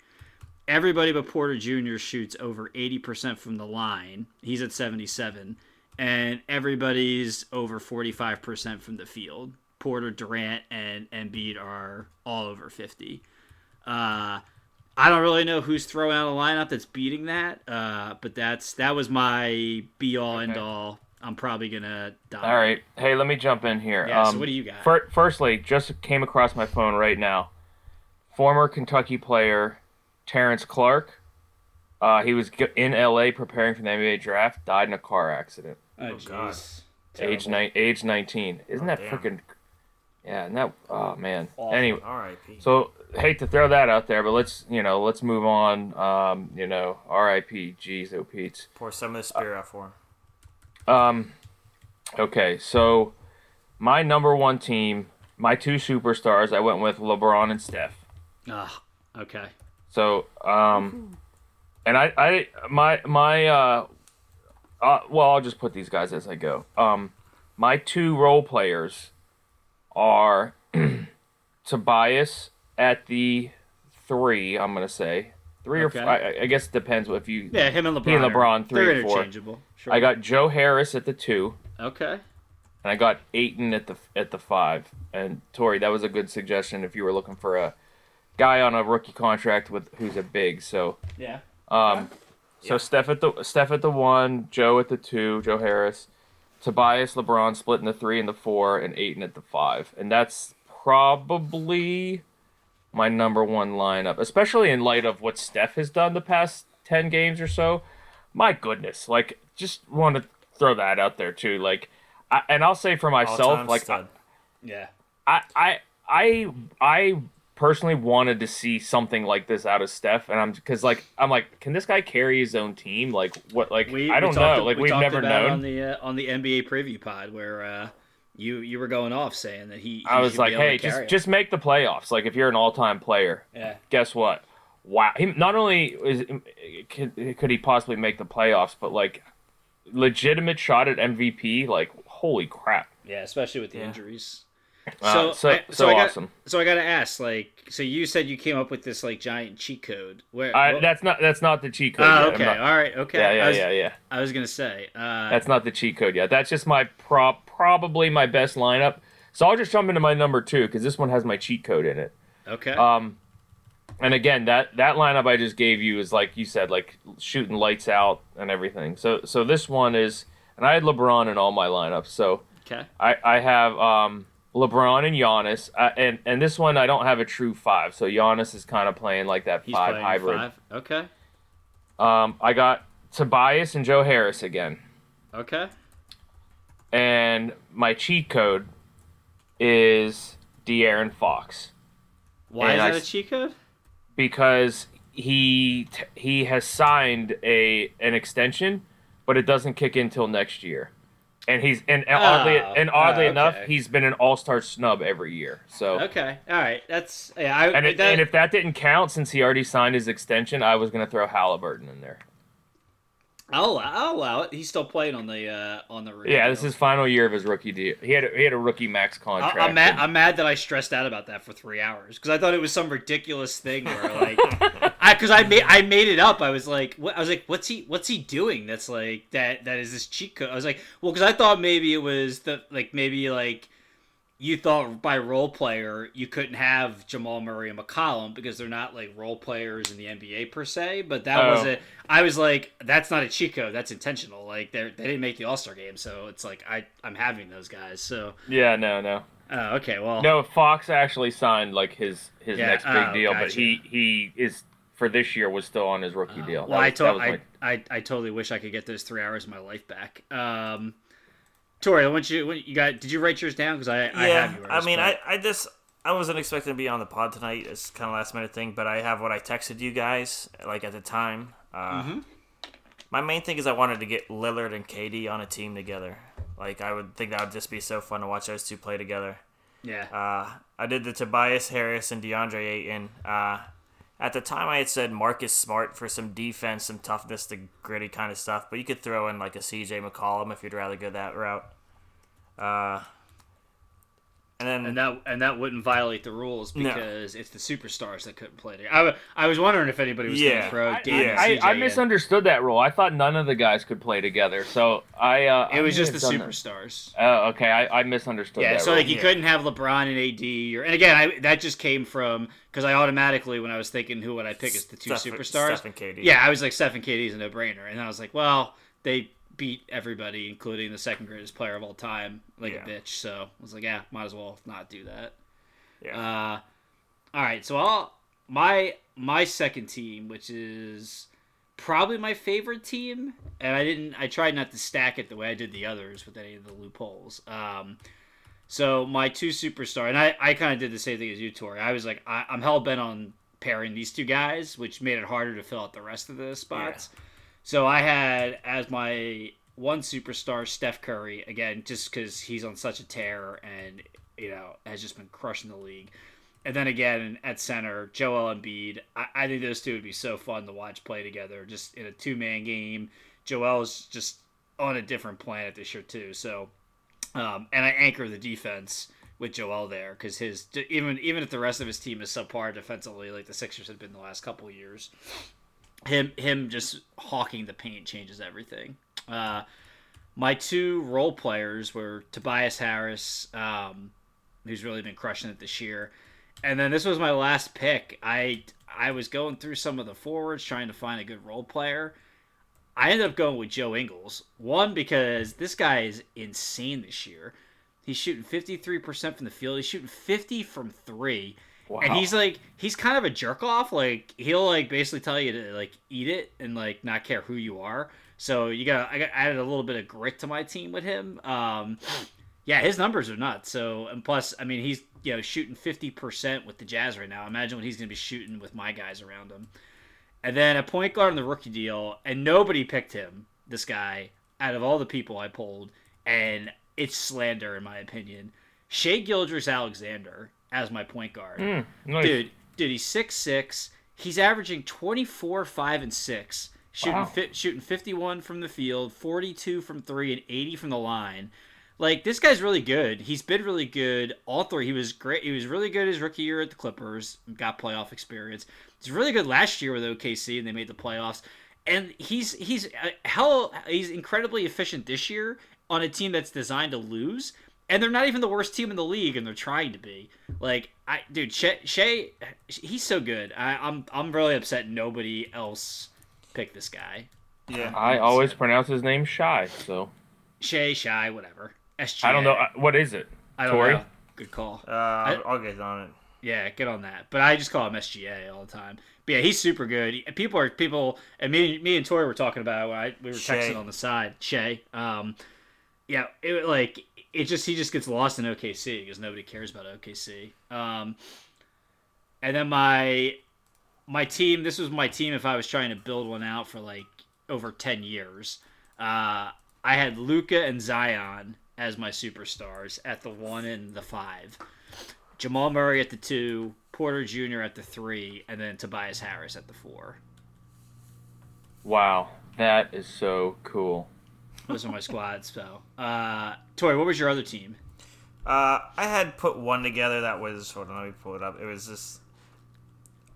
Everybody but Porter Jr. shoots over eighty percent from the line. He's at seventy-seven, and everybody's over forty-five percent from the field. Porter, Durant, and Embiid are all over fifty. Uh, I don't really know who's throwing out a lineup that's beating that, uh, but that's that was my be all end all. I'm probably gonna die. All right. Hey, let me jump in here. Yeah, so Um, what do you got? fir- firstly, just came across my phone right now. Former Kentucky player Terrence Clarke. Uh, he was in LA preparing for the NBA draft. Died in a car accident. Oh, God. jeez. Age nine, age nineteen. Isn't Oh, that damn. freaking? Yeah, and that. Oh man. Awful. Anyway, R.I.P. so hate to throw that out there, but let's you know let's move on. Um, you know, R.I.P. Jeez, oh Pete's. Pour some of the spirit out for him. Um, okay, so my number one team, my two superstars, I went with LeBron and Steph. Ah, okay. So, um, and I, I, my, my, uh, uh, well, I'll just put these guys as I go. Um, my two role players are Tobias at the three, I'm gonna say, three Okay. or four. I, I guess it depends if you. Yeah, him and LeBron. He and are- LeBron, three They're and four. interchangeable. Sure. I got Joe Harris at the two, Okay. and I got Ayton at the at the five. And Tori, that was a good suggestion if you were looking for a guy on a rookie contract with who's a big. So Yeah. Um, so Steph at the Steph at the one, Joe at the two, Joe Harris, Tobias, LeBron split in the three and the four, and Ayton at the five, and that's probably my number one lineup, especially in light of what Steph has done the past ten games or so. My goodness, like just want to throw that out there too, like, I, and I'll say for myself, like stud. Yeah. I, I, I, I personally wanted to see something like this out of Steph, and I'm because like I'm like, can this guy carry his own team? Like what? Like We, I don't know. Like we we've never known. on the uh, on the NBA preview pod where uh, you you were going off saying that he. he I was like, be able to hey, just it. just make the playoffs. Like if you're an all-time player, yeah. guess what? Wow, he not only is could, could he possibly make the playoffs, but like legitimate shot at MVP. Like holy crap! Yeah, especially with the Yeah. injuries. Uh, so I- so, I got, awesome. So I got to ask, like, so you said you came up with this like giant cheat code. Where? I, that's not that's not the cheat code. Oh, yet. Okay. not- All right. Okay. yeah, yeah, was, yeah, yeah. I was gonna say. Uh, That's not the cheat code yet. That's just my prop, probably my best lineup. So I'll just jump into my number two because this one has my cheat code in it. okay. Um, and again, that that lineup I just gave you is like you said, like shooting lights out and everything. So so this one is, and I had LeBron in all my lineups. So okay. I I have um LeBron and Giannis, uh, and and this one I don't have a true five. So Giannis is kind of playing like that He's five hybrid. five. Okay. Um, I got Tobias and Joe Harris again. Okay. and my cheat code is De'Aaron Fox Why And is that a s- cheat code? because he t- he has signed a an extension, but it doesn't kick in till next year, and he's and oddly Oh, and oddly oh, enough, he's been an All Star snub every year. So. Okay. All right. That's yeah. I, And, it, that, and if that didn't count, since he already signed his extension, I was gonna throw Halliburton in there. I'll, I'll. He's still playing on the uh, on the. Yeah, this is his final year of his rookie deal. He had a, he had a rookie max contract. I, I'm mad. and- I'm mad that I stressed out about that for three hours because I thought it was some ridiculous thing where like, I because I made I made it up. I was like, what, I was like, what's he what's he doing? That's like that that is this cheat code. I was like, well, because I thought maybe it was the like maybe like you thought by role player you couldn't have Jamal Murray and McCollum because they're not like role players in the NBA per se. But that Oh. wasn't. I was like, that's not a cheat code. That's intentional. Like they they didn't make the All Star game, so it's like I I'm having those guys. So. yeah, no, no. Oh, okay. Well, No, Fox actually signed like his his Yeah, next big oh, deal, but he he is for this year was still on his rookie deal. well, That I, to- that I, my- I, I totally wish I could get those three hours of my life back. Um, Tori, once you when you got, did you write yours down? Because I, I yeah, have yours. I mean, but- I, I just I wasn't expecting to be on the pod tonight. It's kind of last minute thing, but I have what I texted you guys like at the time. Uh, Mm-hmm. My main thing is I wanted to get Lillard and KD on a team together. Like I would think that would just be so fun to watch those two play together. yeah. Uh, I did the Tobias Harris and DeAndre Ayton. Uh, at the time, I had said Marcus Smart for some defense, some toughness, the gritty kind of stuff. But you could throw in like a CJ McCollum if you'd rather go that route. Uh, and then and that and that wouldn't violate the rules No. because it's the superstars that couldn't play together. I, I was wondering if anybody was going to throw I, Dame yeah. and I, CJ I in. misunderstood that rule. I thought none of the guys could play together. So I uh, It was may just the have done that. superstars. Oh, okay. I, I misunderstood Yeah, that. so rule. like you Yeah. couldn't have LeBron and AD, or and again, I, that just came from because I automatically when I was thinking who would I pick as the two Steph- superstars, Steph and KD. Yeah, I was like Steph and KD is a no brainer, and I was like, well, they beat everybody, including the second greatest player of all time, like Yeah. a bitch. So I was like, yeah, might as well not do that. Yeah. Uh, all right, so I'll my my second team, which is probably my favorite team, and I didn't. I tried not to stack it the way I did the others with any of the loopholes. Um, so my two superstar, and I, I kind of did the same thing as you, Tori. I was like, I, I'm hell bent on pairing these two guys, which made it harder to fill out the rest of the spots. So I had as my one superstar Steph Curry again, just because he's on such a tear and you know has just been crushing the league. And then again at center, Joel Embiid. I, I think those two would be so fun to watch play together, just in a two man game. Joel's just on a different planet this year too. So, um, and I anchor the defense with Joel there because his even even if the rest of his team is subpar defensively, like the Sixers have been the last couple years, him him just hawking the paint changes everything. Uh, my two role players were Tobias Harris, um, who's really been crushing it this year, and then this was my last pick. I I was going through some of the forwards trying to find a good role player. I ended up going with Joe Ingles. One because this guy is insane this year. He's shooting 53% from the field. He's shooting 50 from 3. Wow. And he's like he's kind of a jerk off. Like he'll like basically tell you to like eat it and like not care who you are. So you got I got added a little bit of grit to my team with him. Um, yeah, his numbers are nuts. So and plus, I mean, he's you know shooting fifty percent with the Jazz right now. Imagine what he's going to be shooting with my guys around him. And then a point guard on the rookie deal, and nobody picked him. This guy out of all the people I pulled, and it's slander in my opinion. Shea Gilgeous-Alexander as my point guard, Mm, nice. dude. Dude, he's six six. He's averaging twenty four, five, and six. Shooting Wow. fi- shooting fifty one from the field, forty two from three, and eighty from the line. Like this guy's really good. He's been really good all three. He was great. He was really good his rookie year at the Clippers. Got playoff experience. He's really good last year with OKC, and they made the playoffs. And he's he's uh, hell. He's incredibly efficient this year on a team that's designed to lose. And they're not even the worst team in the league, and they're trying to be. Like, I, dude, Shea, Shea he's so good. I, I'm, I'm really upset nobody else picked this guy. Yeah. I always pronounce his name Shy, so Shay, Shy, whatever. SGA. I don't know what is it. I don't Tory? know. Good call. Uh, I'll, I'll get on it. Yeah, get on that. But I just call him SGA all the time. But yeah, he's super good. People are people, and me, me and Tori were talking about it when I, we were Shea. texting on the side. Shay, um, yeah, it like it just he just gets lost in OKC because nobody cares about OKC. Um, and then my my team. This was my team. If I was trying to build one out for like over ten years, uh, I had Luka and Zion as my superstars at the one and the five. Jamal Murray at the two, Porter Jr. at the three, and then Tobias Harris at the four. Wow, that is so cool. Those are my squads. So, uh, Tori, what was your other team? Uh, I had put one together that was. Hold on, let me pull it up. It was just.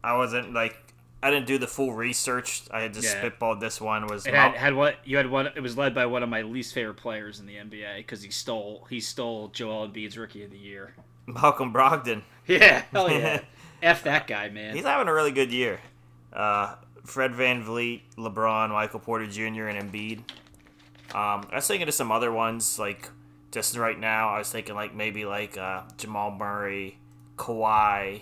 I wasn't like. I didn't do the full research. I had just Yeah. spitballed this one. Was It had, had what you had one. It was led by one of my least favorite players in the NBA because he stole he stole Joel Embiid's Rookie of the Year. Malcolm Brogdon. Yeah, hell yeah, f that guy, man. He's having a really good year. Uh, Fred VanVleet, LeBron, Michael Porter Jr., and Embiid. Um, I was thinking of some other ones, like just right now. I was thinking like maybe like uh, Jamal Murray, Kawhi,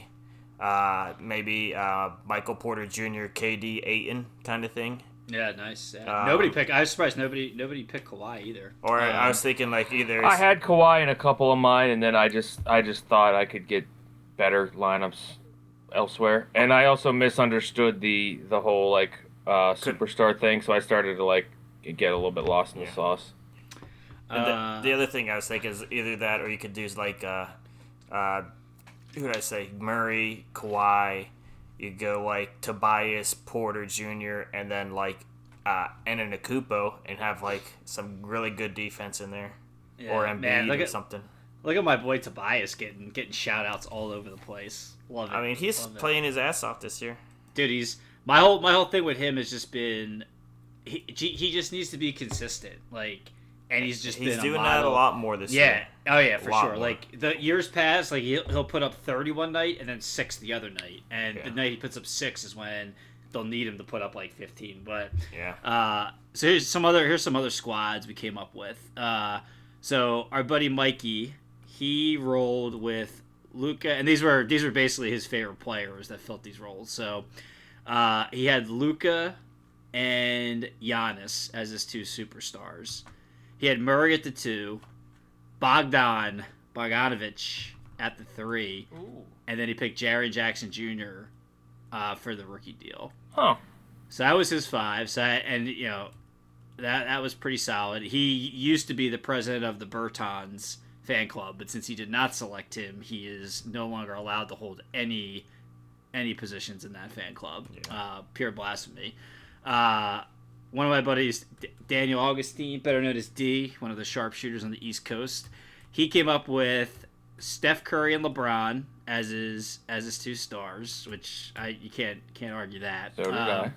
uh, maybe uh, Michael Porter Jr., KD, Ayton kind of thing. Yeah, nice. Yeah. Um, nobody picked. I was surprised nobody nobody picked Kawhi either. Or I Um, was thinking like either I had Kawhi in a couple of mine, and then I just I just thought I could get better lineups elsewhere, and I also misunderstood the the whole like uh, Could- superstar thing, so I started to like get a little bit lost in the Yeah. sauce. And uh, the, the other thing I was thinking is either that or you could do is like uh, uh, who did I say? Murray, Kawhi. You go like Tobias Porter Jr. and then like uh, Antetokounmpo and have like some really good defense in there, yeah, or Embiid man, look or at something. look at my boy Tobias getting getting shout outs all over the place. Love it. I mean, he's Love it. playing his ass off this year. dude he's my whole my whole thing with him has just been he, he just needs to be consistent like and he's just He's doing a that a lot more this yeah year. Yeah, oh yeah for sure more. like the years past like he'll, he'll put up thirty one night and then 6 the other night and Yeah. the night he puts up 6 is when they'll need him to put up like 15 but Yeah. uh, so here's some other here's some other squads we came up with. Uh, so our buddy Mikey, he rolled with Luka, and these were these were basically his favorite players that filled these roles. So uh, he had Luka and Giannis as his two superstars. He had Murray at the two, Bogdan Bogdanovich at the three, and then he picked Jaren Jackson Jr. Uh, for the rookie deal. Huh. So that was his five. So I, and you know that that was pretty solid. He used to be the president of the Bertans fan club, but since he did not select him, he is no longer allowed to hold any any positions in that fan club. Uh, pure blasphemy. Uh, one of my buddies, D- Daniel Augustine, better known as D, one of the sharpshooters on the East Coast, he came up with Steph Curry and LeBron as his as his two stars, which I you can't can't argue that. So did Um, I.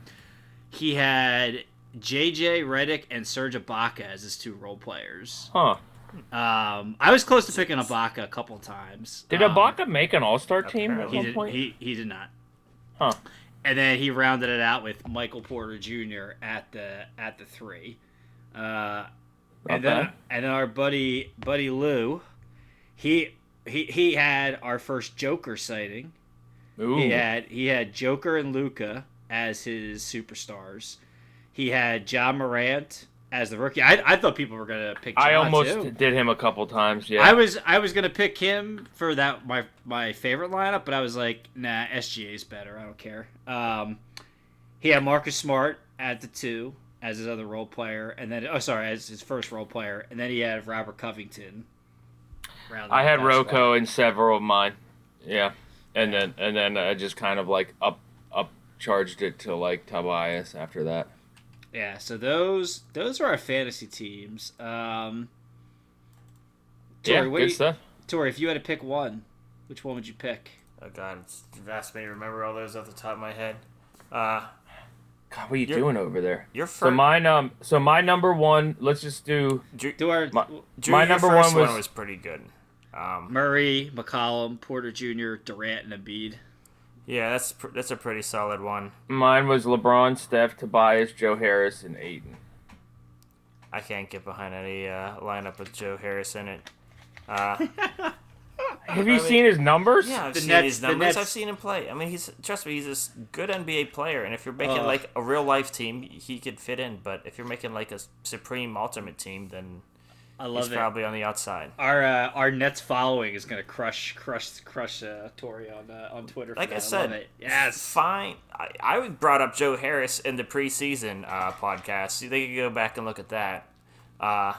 He had JJ Redick and Serge Ibaka as his two role players. Huh. Um, I was close to picking Ibaka a couple times. Did um, Ibaka make an All Star team at one did. point? He, he did not. Huh. And then he rounded it out with Michael Porter Jr. at the at the three. Uh, and then and then our buddy buddy Lou, he he he had our first Joker sighting. Ooh. He had he had Joker and Luka as his superstars. He had Ja Morant as the rookie. I, I thought people were gonna pick. John I almost too. did him a couple times. Yeah. I was I was gonna pick him for that my my favorite lineup, but I was like, nah, SGA's better. I don't care. Um, he had Marcus Smart at the two as his other role player, and then oh sorry, as his first role player, and then he had Robert Covington. I had Rocco in several of mine. Yeah. And then and then I just kind of like up up charged it to like Tobias after that. Yeah, so those those are our fantasy teams. Um, Tori, yeah, what good you, stuff. Tori, if you had to pick one, which one would you pick? Oh god, it's you've asked me to remember all those off the top of my head. Uh, God, what are you You're- doing over there? your So first, mine um so my number one, let's just do Drew, Do our My- Drew, my your number first one was- pretty good. Um, Murray, McCollum, Porter Jr., Durant, and Embiid. Yeah, that's pr- that's a pretty solid one. mine was LeBron, Steph, Tobias, Joe Harris, and Ayton. I can't get behind any uh, lineup with Joe Harris in it. Uh, Have you I mean- seen his numbers? yeah, I've The seen Nets- his numbers. I've seen him play. I mean, he's trust me, he's a good NBA player. And if you're making Ugh. like a real life team, he could fit in. But if you're making like a supreme ultimate team, then I he's love it. It's probably on the outside. Our uh, our Nets following is gonna crush crush crush uh, Tori on uh, on Twitter. For Like I that. said, love it. yes. fine. I, I brought up Joe Harris in the preseason uh, podcast. They could go back and look at that. Uh,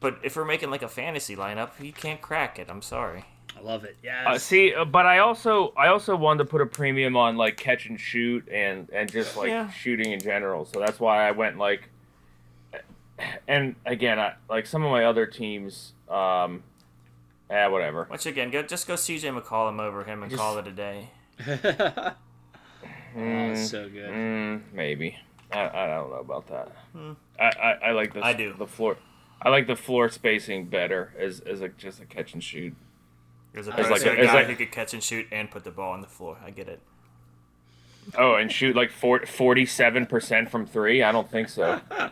but if we're making like a fantasy lineup, he can't crack it. I'm sorry. I love it. Yes. Uh, see, uh, but I also I also wanted to put a premium on like catch and shoot and and just like Yeah. shooting in general. So that's why I went like. And again, I, like some of my other teams, um, eh, whatever. Once again, go just go CJ McCollum over him and Just- call it a day. oh, Mm, so good. mm, maybe. I, I don't know about that. I, I, I like the I do. the floor. I like the floor spacing better as as a, just a catch and shoot. There's a, As like a a- as guy like- who could catch and shoot and put the ball on the floor. I get it. Oh, and shoot like 47 percent from three. I don't think so.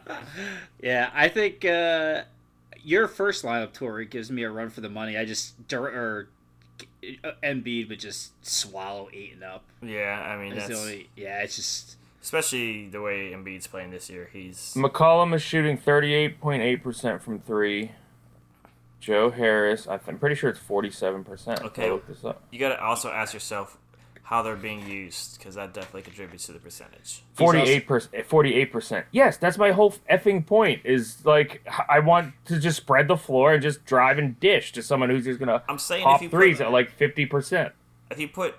Yeah, I think uh, your first lineup, Tori, gives me a run for the money. I just Dur- or uh, Embiid would just swallow eight and up. Yeah, I mean That's that's the only. Yeah, it's just. especially the way Embiid's playing this year. He's McCollum is shooting 38.8% from three. Joe Harris, I th- I'm pretty sure it's 47%. Okay. I this up. you got to also ask yourself how they're being used because that definitely contributes to the percentage. 48%. 48%. Yes, that's my whole effing point. Is like I want to just spread the floor and just drive and dish to someone who's just gonna I'm saying pop if you threes put, at like 50%. if you put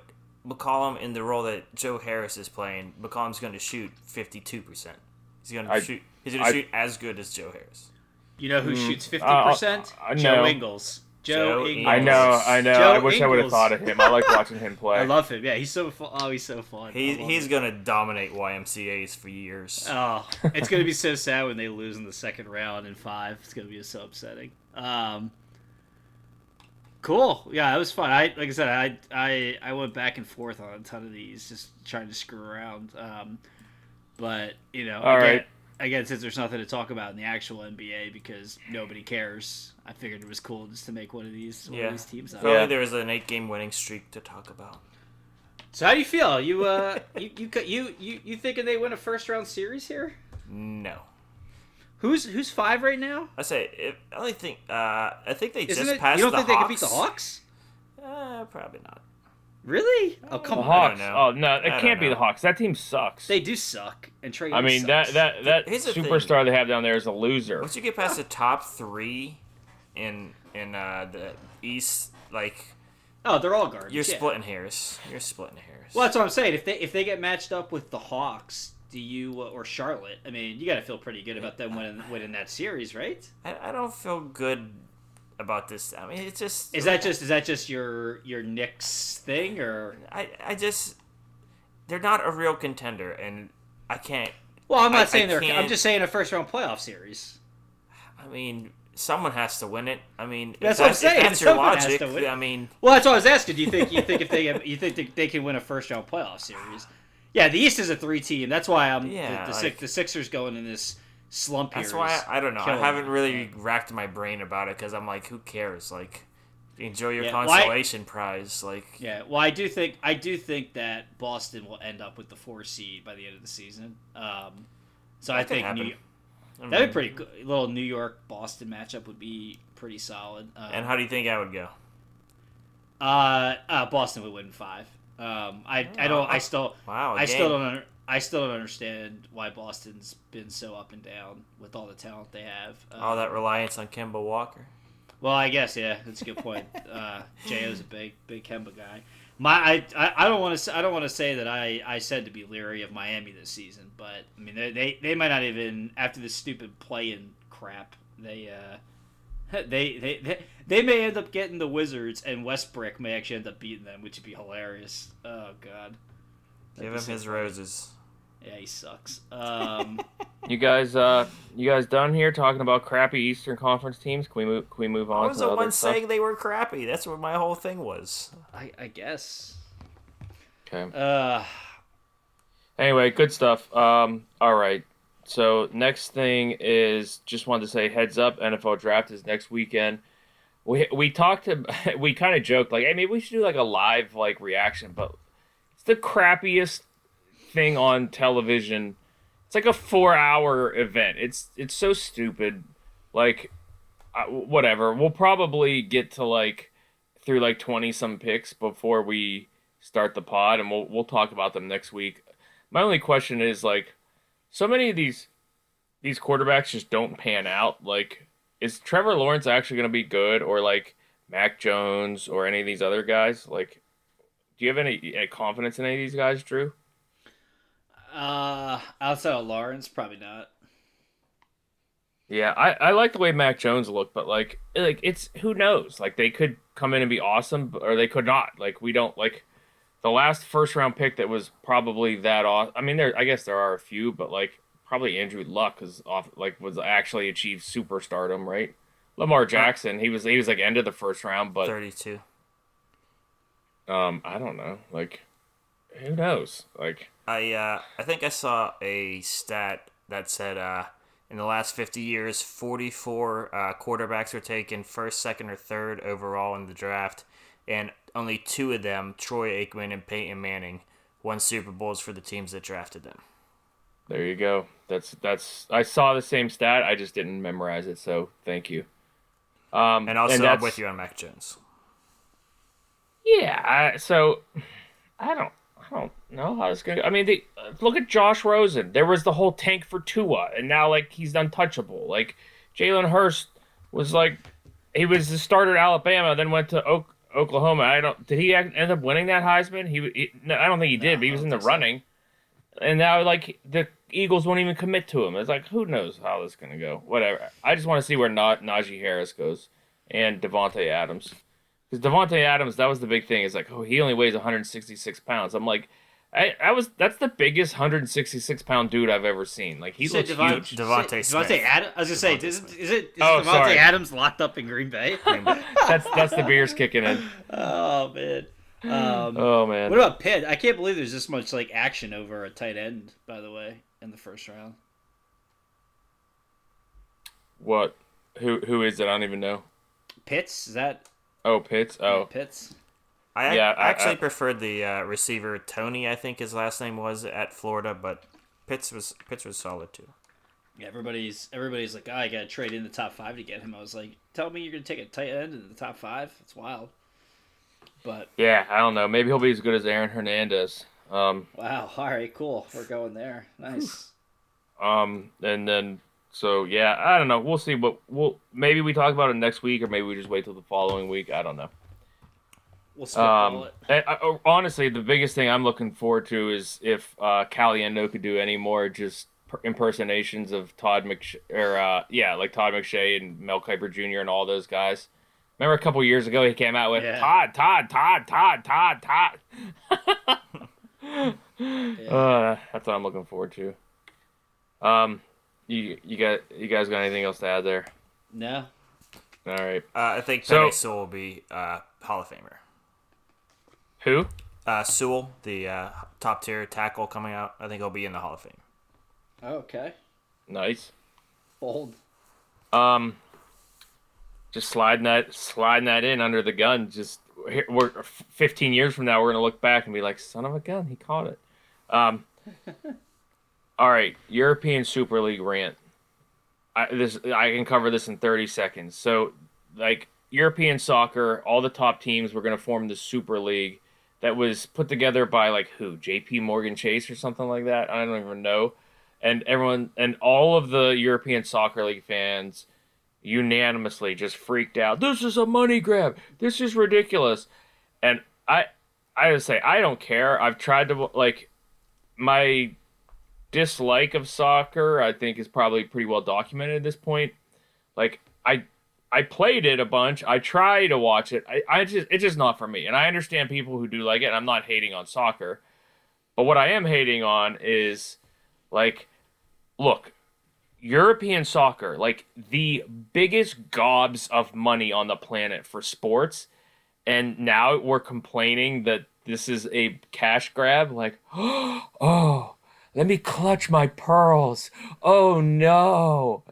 McCollum in the role that Joe Harris is playing, McCollum's going to shoot 52 percent. He's going to shoot. He's going to shoot as good as Joe Harris. You know who hmm. shoots uh, uh, fifty uh, percent? I Joe know. Ingles. Joe, Joe Ingles. I know, I know. Joe I wish I would have thought of him. I like watching him play. I love him. Yeah, he's so fun. Oh, he's so fun. He, he's him. going to dominate YMCA's for years. Oh, it's gonna be so sad when they lose in the second round in five. It's gonna be so upsetting. Um, cool. Yeah, that was fun. I like I said, I I I went back and forth on a ton of these, just trying to screw around. Um, but you know, All again, right. Again, since there's nothing to talk about in the actual NBA because nobody cares, I figured it was cool just to make one of these one Yeah. of these teams. Up. If Yeah. there was an eight game winning streak to talk about. So how do you feel? You uh, you you you you you thinking they win a first round series here? No. Who's who's five right now? I say, if, I only think, uh, I think they Isn't just it? passed You don't the think they could beat the Hawks. Hawks? Uh, probably not. Really? Oh come The on. Hawks. Oh no, it I can't don't be the. Hawks. That team sucks. They do suck, and Trey. I mean that sucks. that that Here's the thing. superstar they have down there is a loser. Once you get past the top three in in uh, the East, like Oh, they're all guards. you're yeah. splitting hairs. You're splitting hairs. Well, that's what I'm saying. If they if they get matched up with the Hawks, do you uh, or Charlotte? I mean, you got to feel pretty good about them winning winning that series, right? I, I don't feel good about this. I mean, it's just Is that just is that just your your Knicks thing or? I I just they're not a real contender, and I can't. Well, I'm not I- saying I they're. I'm just saying a first round playoff series. I mean, someone has to win it. I mean, That's what I'm saying, that's your logic. to win. I mean, Well, that's what I was asking. Do you think you think if they you think they, they can win a first round playoff series? Yeah, the East is a three team. That's why I'm Yeah, the, the, like- Six, the Sixers going in this slump here. that's why I, I don't know. I haven't really racked my brain about it because I'm like, who cares? Like, enjoy your Yeah, well, I- consolation prize. Like, Yeah, well, I do think I do think that Boston will end up with the four seed by the end of the season. Um, so I think. New, I that'd be pretty good. A little New York Boston matchup would be pretty solid. Um, And how do you think I would go? uh, uh, Boston would win five. Um, I I don't I still Wow, I still don't I still don't understand why Boston's been so up and down with all the talent they have. Um, All that reliance on Kemba Walker. Well, I guess yeah, that's a good point. uh, Jo's a big, big Kemba guy. My, I, I, don't want to, I don't want to say that I, I said to be leery of Miami this season, but I mean, they, they, they might not even after this stupid play-in crap, they, uh, they, they, they, they may end up getting the Wizards, and Westbrook may actually end up beating them, which would be hilarious. Oh God, Give That'd him so his funny. roses. Yeah, he sucks. Um, You guys, uh, you guys done here talking about crappy Eastern Conference teams? Can we move? Can we move on I was to the other one stuff? saying they were crappy. That's what my whole thing was. I, I guess. Okay. Uh, Anyway, good stuff. Um, all right. So next thing is just wanted to say heads up, NFL draft is next weekend. We we talked to we kind of joked like, hey, maybe we should do like a live like reaction, but it's the crappiest thing on television. It's like a four hour event. It's it's so stupid. Like, uh, whatever. We'll probably get to like through like twenty some picks before we start the pod, and we'll we'll talk about them next week. My only question is like, so many of these these quarterbacks just don't pan out. Like, is Trevor Lawrence actually going to be good, or like Mac Jones, or any of these other guys? Like, do you have any, any confidence in any of these guys, Drew? uh, outside of Lawrence, probably not. Yeah, I, I like the way Mac Jones looked, but like like it's who knows? Like they could come in and be awesome, or they could not. Like we don't like the last first round pick that was probably that awesome. I mean, there I guess there are a few, but like probably Andrew Luck is off like was actually achieved superstardom, right? Lamar Jackson, he was he was like end of the first round, but Thirty-two. Um I don't know, like who knows? Like I uh, I think I saw a stat that said uh, in the last 50 years, 44 uh, quarterbacks were taken first, second, or third overall in the draft, and only two of them, Troy Aikman and Peyton Manning, won Super Bowls for the teams that drafted them. there you go. That's that's I saw the same stat, I just didn't memorize it, so thank you. Um, And also, I'm that's- with you on Mac Jones. Yeah, I, so I don't, I don't know how it's gonna. I mean, they, look at Josh Rosen. There was the whole tank for Tua, and now like he's untouchable. Like Jalen Hurts was like, he was the starter at Alabama, then went to Oak, Oklahoma. I don't. Did he end up winning that Heisman? He, he no, I don't think he did, but he was in the so. running. And now like the Eagles won't even commit to him. It's like who knows how this is gonna go. Whatever. I just want to see where Na- Najee Harris goes and Devonte Adams. Because Devonte Adams, that was the big thing. Is like, oh, he only weighs 166 pounds. I'm like, I, I was that's the biggest 166 pound dude I've ever seen. Like he said looks Devon- huge. Devontae Devontae Smith. Adams. I was gonna say, is, Smith. is it is Oh, Devontae sorry. Adams locked up in Green Bay? That's that's the beers kicking in. oh man. Um, Oh man. What about Pitt? I can't believe there's this much like action over a tight end. By the way, in the first round. What? Who who is it? I don't even know. Pitts is that? Oh, Pitts. Oh, Pitts. I ac- Yeah, I- actually I- preferred the uh, receiver Tony. I think his last name was at Florida, but Pitts was Pitts was solid too. Yeah, everybody's everybody's like, oh, I gotta trade in the top five to get him. I was like, tell me you're gonna take a tight end in the top five? That's wild. But yeah. I don't know. Maybe he'll be as good as Aaron Hernandez. Um, wow, all right, cool. We're going there. Nice. um, and then so yeah, I don't know. We'll see. But we'll maybe we talk about it next week, or maybe we just wait till the following week. I don't know. We'll Um, it. I, I- honestly, the biggest thing I'm looking forward to is if uh, Caliendo could do any more just per- impersonations of Todd McShay, or uh, yeah, like Todd McShay and Mel Kiper Jr. and all those guys. Remember a couple years ago he came out with Yeah. Todd, Todd, Todd, Todd, Todd, Todd. Uh, that's what I'm looking forward to. Um, you you got you guys got anything else to add there? No. All right. Uh, I think So- Penei Sewell will be uh, Hall of Famer. Who? Uh, Sewell, the uh, top tier tackle coming out, I think he'll be in the Hall of Fame. Okay. Nice. Bold. Um, just sliding that sliding that in under the gun. Just we're 15 years from now, we're gonna look back and be like, "Son of a gun, he caught it." Um, all right, European Super League rant. I, this I can cover this in 30 seconds. So, like European soccer, all the top teams were gonna form the Super League that was put together by like who? J.P. Morgan Chase or something like that. I don't even know. And everyone and all of the European Soccer League fans unanimously just freaked out. This is a money grab. This is ridiculous. And I I would say I don't care. I've tried to like my dislike of soccer, I think is probably pretty well documented at this point. Like I I played it a bunch. I try to watch it. I, I just it's just not for me. And I understand people who do like it, and I'm not hating on soccer. But what I am hating on is like look, European soccer, like the biggest gobs of money on the planet for sports, and now we're complaining that this is a cash grab. Like, oh, let me clutch my pearls. Oh no.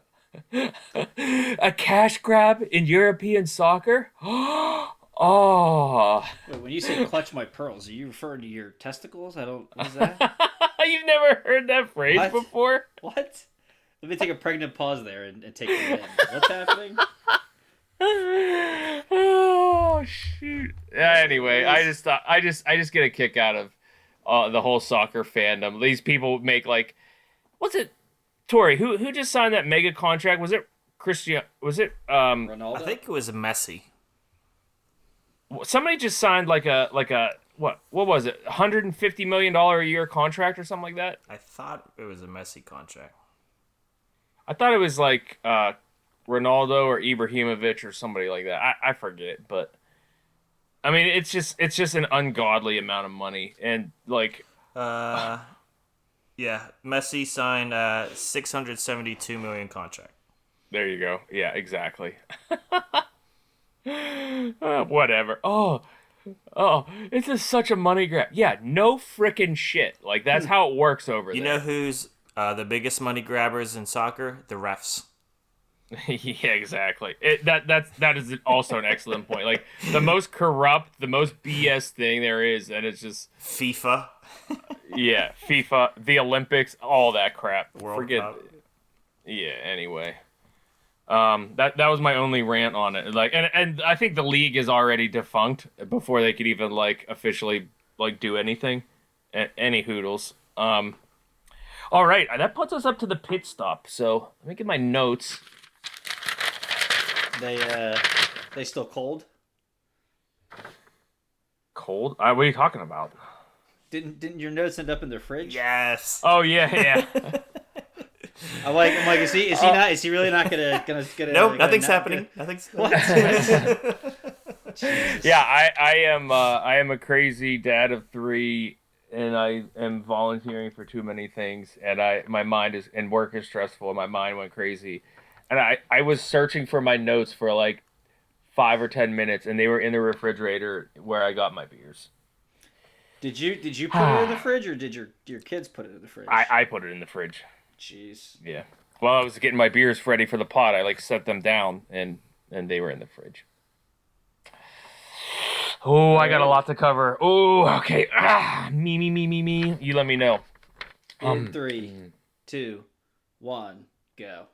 a cash grab in European soccer? oh. Wait, when you say clutch my pearls, are you referring to your testicles? I don't. What is that? You've never heard that phrase What? before? what? Let me take a pregnant pause there and, and take it in. What's happening? oh shoot. Yeah, anyway, I just thought I just I just get a kick out of uh, the whole soccer fandom. These people make like what's it Tori, who who just signed that mega contract? Was it Christian was it um Ronaldo. I think it was Messi. somebody just signed like a like a what what was it? 150 million dollar a year contract or something like that? I thought it was a Messi contract. I thought it was like uh Ronaldo or Ibrahimovic or somebody like that. I, I forget, but I mean it's just it's just an ungodly amount of money and like Uh, yeah, Messi signed a 672 million contract. there you go. Yeah, exactly. Uh, whatever. Oh, oh, it's just such a money grab. Yeah, no frickin' shit. Like that's how it works over You there. You know who's uh, the biggest money grabbers in soccer? The refs. yeah, exactly. It, that that's that is also an excellent point. Like the most corrupt, the most BS thing there is, and it's just FIFA. yeah, FIFA, the Olympics, all that crap. World Forget. Cup. Yeah. Anyway, um, that that was my only rant on it. Like, and and I think the league is already defunct before they could even like officially like do anything. A- any hoodles. Um. All right, that puts us up to the pit stop. So let me get my notes. They uh, they still cold. Cold. Uh, what are you talking about? Didn't didn't your notes end up in the fridge? Yes. Oh yeah, yeah. I'm like I'm like is he is he not is he really not gonna gonna gonna? nope, gonna nothing's not- happening. Nothing's. What? yeah, I, I am uh, I am a crazy dad of three, and I am volunteering for too many things, and I my mind is and work is stressful, and my mind went crazy, and I I was searching for my notes for like five or ten minutes, and they were in the refrigerator where I got my beers. Did you did you put it in the fridge or did your your kids put it in the fridge? I I put it in the fridge. Jeez. Yeah. While I was getting my beers ready for the pot, I like set them down, and and they were in the fridge. Oh, I got a lot to cover. Oh, okay. Ah, me, me, me, me, me. You let me know. Um, In three, two, one, go.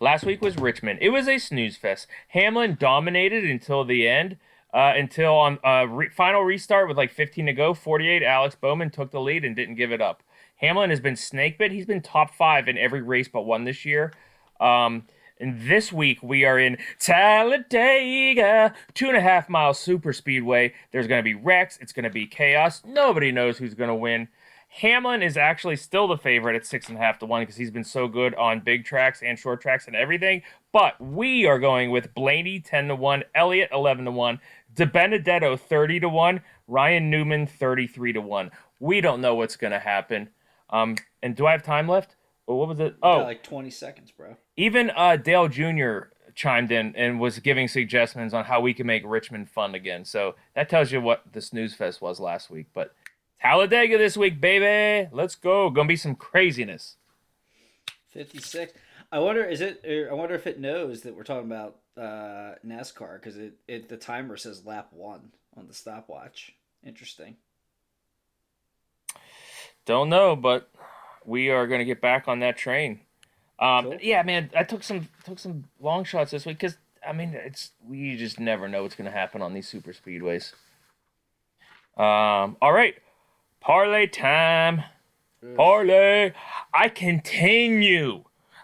Last week was Richmond. It was a snooze fest. Hamlin dominated until the end. Uh, until on uh, re- final restart with like 15 to go, 48. Alex Bowman took the lead and didn't give it up. Hamlin has been snake bit. He's been top five in every race but one this year. Um, and this week we are in Talladega, two and a half mile super speedway. There's going to be wrecks. It's going to be chaos. Nobody knows who's going to win. Hamlin is actually still the favorite at six and a half to one because he's been so good on big tracks and short tracks and everything. But we are going with Blaney 10 to 1, Elliott 11 to 1, DiBenedetto 30 to 1, Ryan Newman 33 to 1. We don't know what's going to happen. Um, and do I have time left? Or what was it? Oh, Oh, like twenty seconds, bro. even uh, Dale Jr. chimed in and was giving suggestions on how we can make Richmond fun again. So that tells you what the snooze fest was last week. But Talladega this week, baby. Let's go. Gonna be some craziness. Fifty six. I wonder is it? er, I wonder if it knows that we're talking about uh, NASCAR because it, it the timer says lap one on the stopwatch. Interesting. Don't know, but we are gonna get back on that train. Um, Cool. Yeah, man. I took some took some long shots this week because I mean it's we just never know what's gonna happen on these super speedways. Um. All right. Parlay time. Parlay. I continue.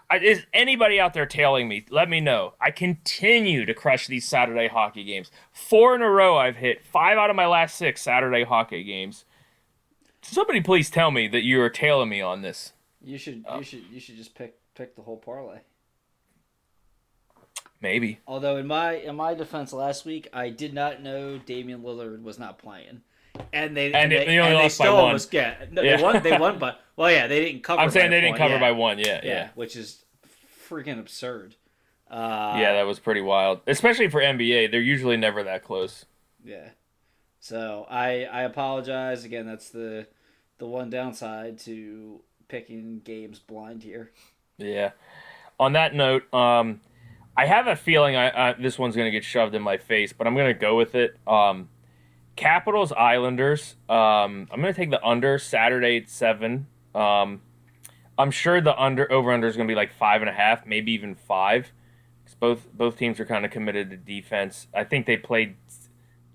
I, is anybody out there tailing me? Let me know. I continue to crush these Saturday hockey games. Four in a row I've hit. Five out of my last six Saturday hockey games. Somebody please tell me that you are tailing me on this. You should Oh. you should you should just pick pick the whole parlay. Maybe. Although in my in my defense last week, I did not know Damian Lillard was not playing, and they And they, they only and they lost by still one. almost get no, Yeah. they won they won but well yeah they didn't cover. I'm saying they didn't point, cover yeah. by one. Yeah, yeah, yeah. which is freaking absurd. Uh, Yeah, that was pretty wild. Especially for NBA. They're usually never that close. Yeah. So I I apologize again. That's the the one downside to picking games blind here. Yeah. On that note, um, I have a feeling I, I this one's gonna get shoved in my face, but I'm gonna go with it. Um, Capitals Islanders. Um, I'm gonna take the under Saturday at seven. Um, I'm sure the under over under is gonna be like five and a half, maybe even five. 'Cause both both teams are kind of committed to defense. I think they played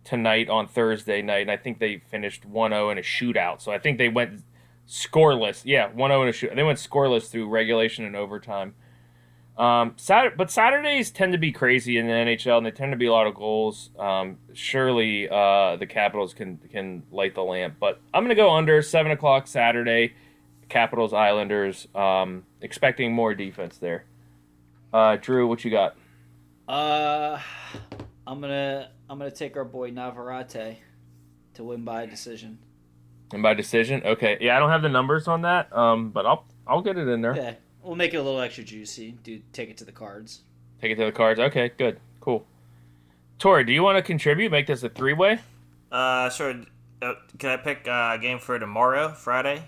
tonight on Thursday night, and I think they finished 1-0 in a shootout. So I think they went scoreless. Yeah, 1-0 in a shoot. They went scoreless through regulation and overtime. Um, Saturday, but Saturdays tend to be crazy in the NHL, and they tend to be a lot of goals. Um, surely uh, the Capitals can can light the lamp, but I'm gonna go under seven o'clock Saturday. Capitals Islanders. Um, expecting more defense there. Uh, Drew, what you got? Uh, I'm gonna I'm gonna take our boy Navarrete to win by decision. And by decision, okay. Yeah, I don't have the numbers on that. Um, but I'll I'll get it in there. Yeah, we'll make it a little extra juicy. Do take it to the cards. Take it to the cards. Okay, good, cool. Tori, do you want to contribute? Make this a three way? Uh, sure. Uh, can I pick uh, a game for tomorrow, Friday?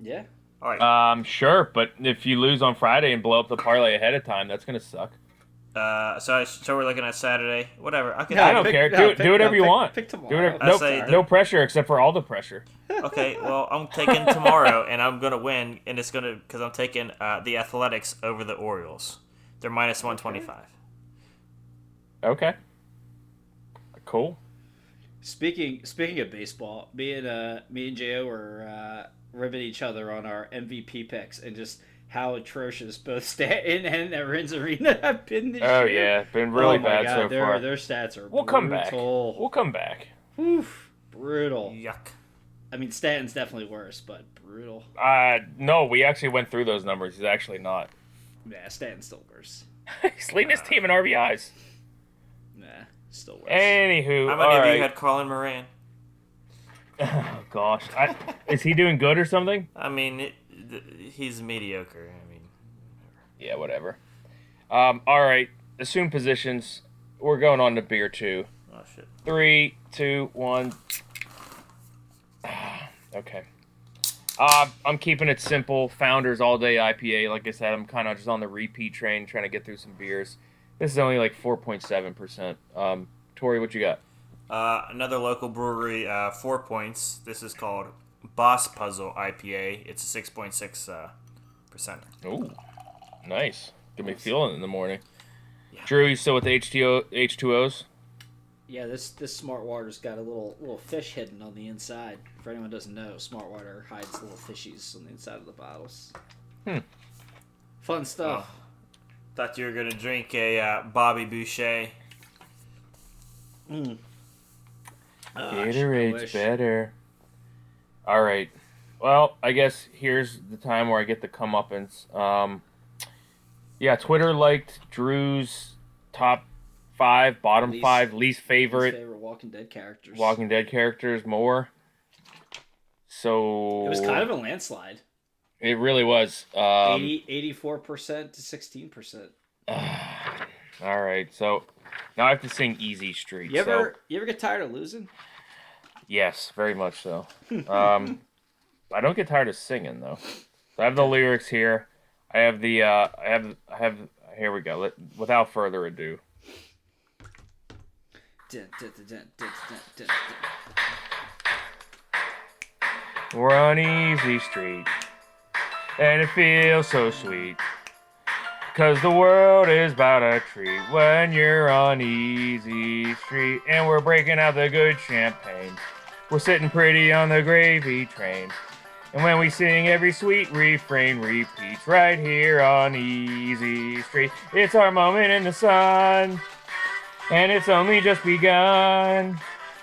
Yeah. All right. Um, sure, but if you lose on Friday and blow up the parlay ahead of time, that's gonna suck. Uh, so I, so we're looking at Saturday. Whatever. I can. I don't pick- care. no, do, pick- do whatever no, you pick- want. pick Do tomorrow. whatever, I no, say the- no pressure except for all the pressure. Okay. Well, I'm taking tomorrow, and I'm gonna win, and it's gonna because I'm taking uh, the Athletics over the Orioles. They're minus one twenty five. Okay. Cool. Speaking speaking of baseball, me and uh me and Jo were uh, ribbing each other on our MVP picks and just how atrocious both Stanton and Arozarena have been this year. Oh year. yeah, been really oh bad God, so their, far. Their stats are brutal. We'll come back. We'll come back. Oof, brutal. Yuck. I mean, Stanton's definitely worse, but brutal. Uh, no, we actually went through those numbers. He's actually not. Yeah, Stanton's still worse. He's leading his team in RBIs. Nah, still worse. Anywho, How many all of right. you had Colin Moran? Oh gosh, I, is he doing good or something? I mean, it, th- he's mediocre. I mean, Yeah, whatever. Um, all right, assume positions. We're going on to beer two. oh shit. Three, two, one. okay. Uh, I'm keeping it simple. Founders all day IPA. Like I said, I'm kind of just on the repeat train, trying to get through some beers. This is only like 4.7 percent. Um, Tori, what you got? Uh, another local brewery, uh, Four Points. This is called Boss Puzzle IPA. It's a six point six uh, percent. Ooh, nice. Get me feeling in the morning. Yeah. Drew, you still with the H2O, H2Os? Yeah, this this smart water's got a little little fish hidden on the inside. For anyone who doesn't know, smart water hides little fishies on the inside of the bottles. Hmm. Fun stuff. Thought you were gonna drink a uh, Bobby Boucher. Mm. Oh, I sh- I Gatorade's better. All right. Well, I guess here's the time where I get the comeuppance. Um, Yeah, Twitter liked Drew's top five, bottom Least- five, least favorite favorite Walking Dead characters. Walking Dead characters more. So It was kind of a landslide. It really was. Um, 84% to 16%. all right, so now I have to sing "Easy Street." You so- ever you ever get tired of losing? Yes, very much so. Um, I don't get tired of singing though. So I have the lyrics here. I have the. Uh, I have. I have. Here we go. Let, without further ado. We're on Easy Street, and it feels so sweet. Cause the world is about a treat when you're on Easy Street, and we're breaking out the good champagne. We're sitting pretty on the gravy train. And when we sing, every sweet refrain repeats right here on Easy Street. It's our moment in the sun, and it's only just begun.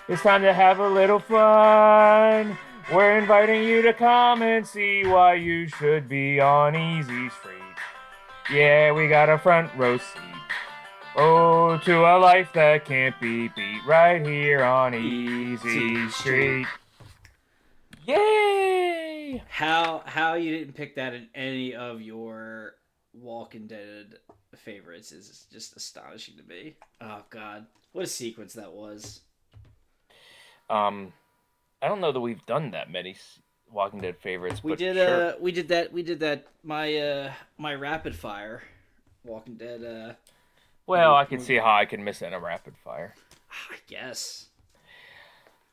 It's time to have a little fun. We're inviting you to come and see why you should be on Easy Street. Yeah, we got a front row seat. Oh, to a life that can't be beat right here on Easy Street. Yay! How how you didn't pick that in any of your Walking Dead favorites is just astonishing to me. Oh god. What a sequence that was. Um, I don't know that we've done that many Walking Dead favorites. We did sure. uh we did that we did that my uh my rapid fire Walking Dead uh Well, I can see how I can miss that in a rapid fire. I guess.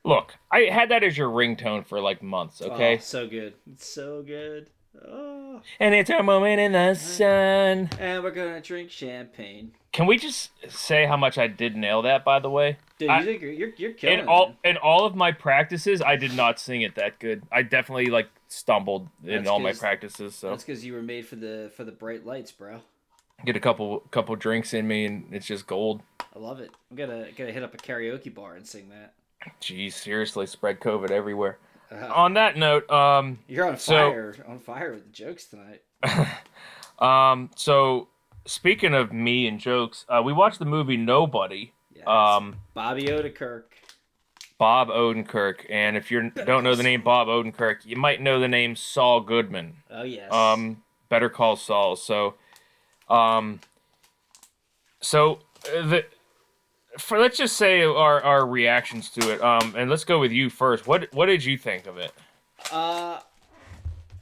Look, I had that as your ringtone for like months, oh, okay? Oh, so good. It's so good. Oh. And it's our moment in the sun. And we're gonna drink champagne. Can we just say how much I did nail that, by the way? Dude, I- you think you're you're, you're killing In it, all in all of my practices, I did not sing it that good. I definitely like stumbled in That's all my practices. So That's because you were made for the for the bright lights, bro. Get a couple couple drinks in me, and it's just gold. I love it. I'm gonna gonna hit up a karaoke bar and sing that. Jeez, seriously, spread COVID everywhere. Uh, On that note, um, you're on so- fire, on fire with the jokes tonight. um, so speaking of me and jokes, uh, we watched the movie Nobody. Yes. Um, Bobby Odekirk. Bob Odenkirk, and if you don't know the name Bob Odenkirk, you might know the name Saul Goodman. Oh yes. Um, Better Call Saul. So, um, so uh, the for let's just say our our reactions to it. Um, and let's go with you first. What what did you think of it? Uh,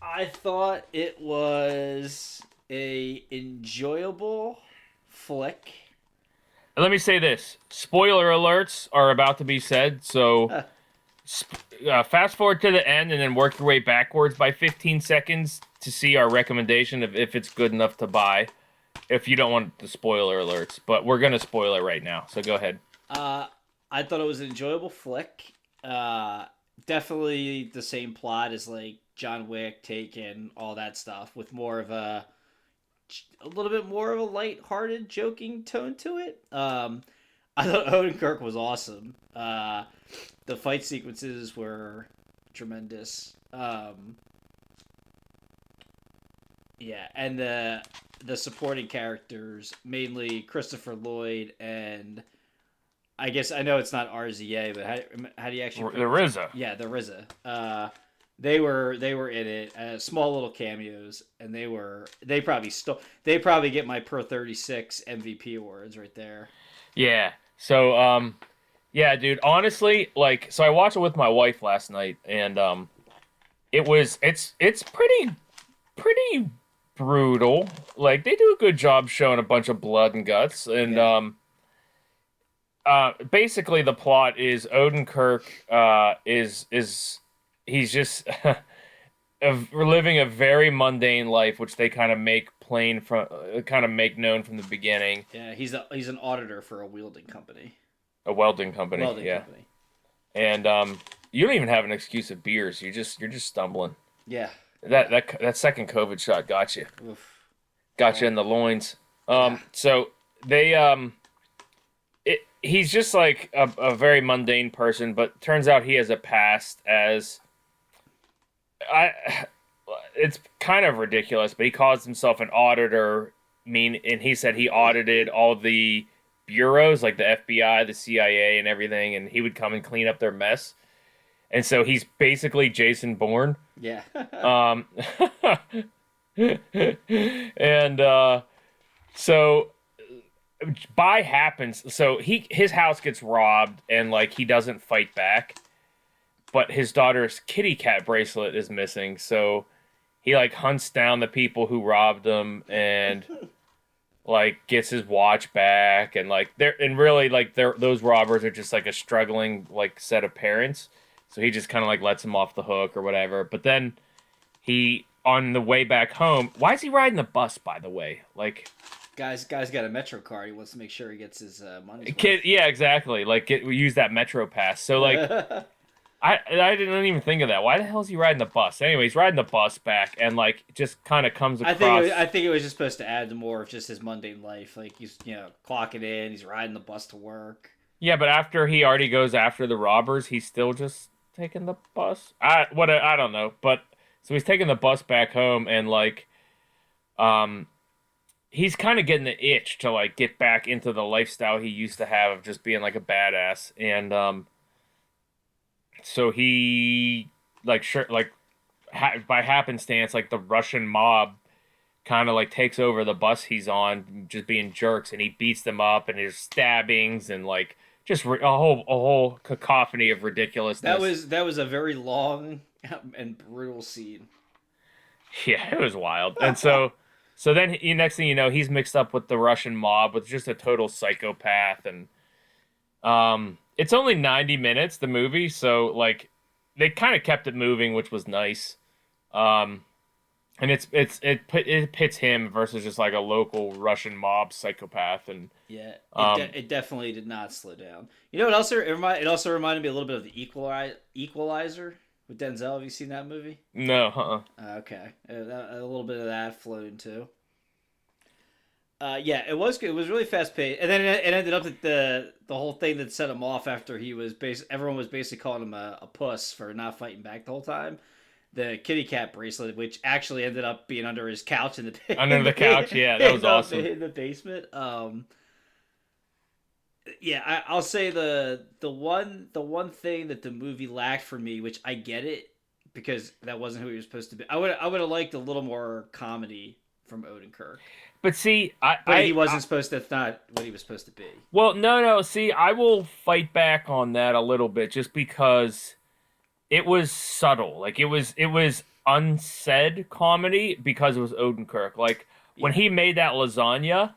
I thought it was a enjoyable flick. And let me say this: spoiler alerts are about to be said. So, sp- uh, fast forward to the end and then work your way backwards by 15 seconds to see our recommendation of if it's good enough to buy. If you don't want the spoiler alerts, but we're gonna spoil it right now. So go ahead. Uh, I thought it was an enjoyable flick. Uh, definitely the same plot as like John Wick, Taken, all that stuff, with more of a a little bit more of a light-hearted, joking tone to it. Um, I thought Odenkirk was awesome. Uh, the fight sequences were tremendous. Um, yeah, and the the supporting characters, mainly Christopher Lloyd and I guess I know it's not RZA, but how, how do you actually? The RZA. Yeah, the RZA. Uh, they were they were in it, uh, small little cameos, and they were they probably stole. They probably get my Pro Thirty Six MVP awards right there. Yeah. So um yeah, dude, honestly, like so I watched it with my wife last night and um it was it's it's pretty pretty brutal. Like they do a good job showing a bunch of blood and guts and Yeah. um uh basically the plot is Odenkirk uh is is he's just of living a very mundane life which they kind of make plain from uh, kind of make known from the beginning Yeah, he's a he's an auditor for a welding company. a welding company Welding yeah company. and um, you don't even have an excuse of beers. You just you're just stumbling. Yeah. That that that second COVID shot got you, Oof. got you in the loins. Um, so they um, it he's just like a, a very mundane person, but turns out he has a past as I. It's kind of ridiculous, but he calls himself an auditor mean, and he said he audited all the bureaus, like the FBI, the CIA, and everything, and he would come and clean up their mess. And so he's basically Jason Bourne. Yeah. Um, and uh, so by happens, so he his house gets robbed, and like he doesn't fight back, but his daughter's kitty cat bracelet is missing. So he like hunts down the people who robbed him and like gets his watch back and like they're and really like they're those robbers are just like a struggling like set of parents so he just kind of like lets him off the hook or whatever but then he on the way back home why is he riding the bus by the way like guys, guys got a Metro card. He wants to make sure he gets his uh, money. kid yeah exactly like get, we use that metro pass so like I I didn't even think of that. Why the hell is he riding the bus? Anyway, he's riding the bus back and like just kind of comes across. I think it was, I think it was just supposed to add to more of just his mundane life. Like he's you know clocking in, he's riding the bus to work. yeah, but after he already goes after the robbers, he's still just taking the bus. I what I don't know, but so he's taking the bus back home and like, um, he's kind of getting the itch to like get back into the lifestyle he used to have of just being like a badass and um. So he like sure like ha- by happenstance like the Russian mob kind of like takes over the bus he's on just being jerks and he beats them up and there's stabbings and like just a whole a whole cacophony of ridiculousness. That was that was a very long and brutal scene. yeah, it was wild. And so so then he, next thing you know, he's mixed up with the Russian mob with just a total psychopath and um it's only 90 minutes the movie, so like they kind of kept it moving, which was nice. Um and it's it's it put it pits him versus just like a local Russian mob psychopath and Yeah, it, Um, de- it definitely did not slow down. You know what else? It, remind, it also reminded me a little bit of the Equali- Equalizer with Denzel. Have you seen that movie? no, uh-uh. Uh, okay, uh, that, a little bit of that floating too. Uh, yeah, it was good. It was really fast paced, and then it, it ended up that the the whole thing that set him off after he was bas- everyone was basically calling him a, a puss for not fighting back the whole time. The kitty cat bracelet, which actually ended up being under his couch in the Under the couch, yeah, that was awesome. in the basement. Um, yeah, I, I'll say the the one the one thing that the movie lacked for me, which I get it because that wasn't who he was supposed to be. I would I would have liked a little more comedy from Odenkirk, But see, I, but I he wasn't supposed. to. That's not what he was supposed to be. Well, no, no. See, I will fight back on that a little bit, just because it was subtle. Like it was, it was unsaid comedy because it was Odenkirk. Like when he made that lasagna.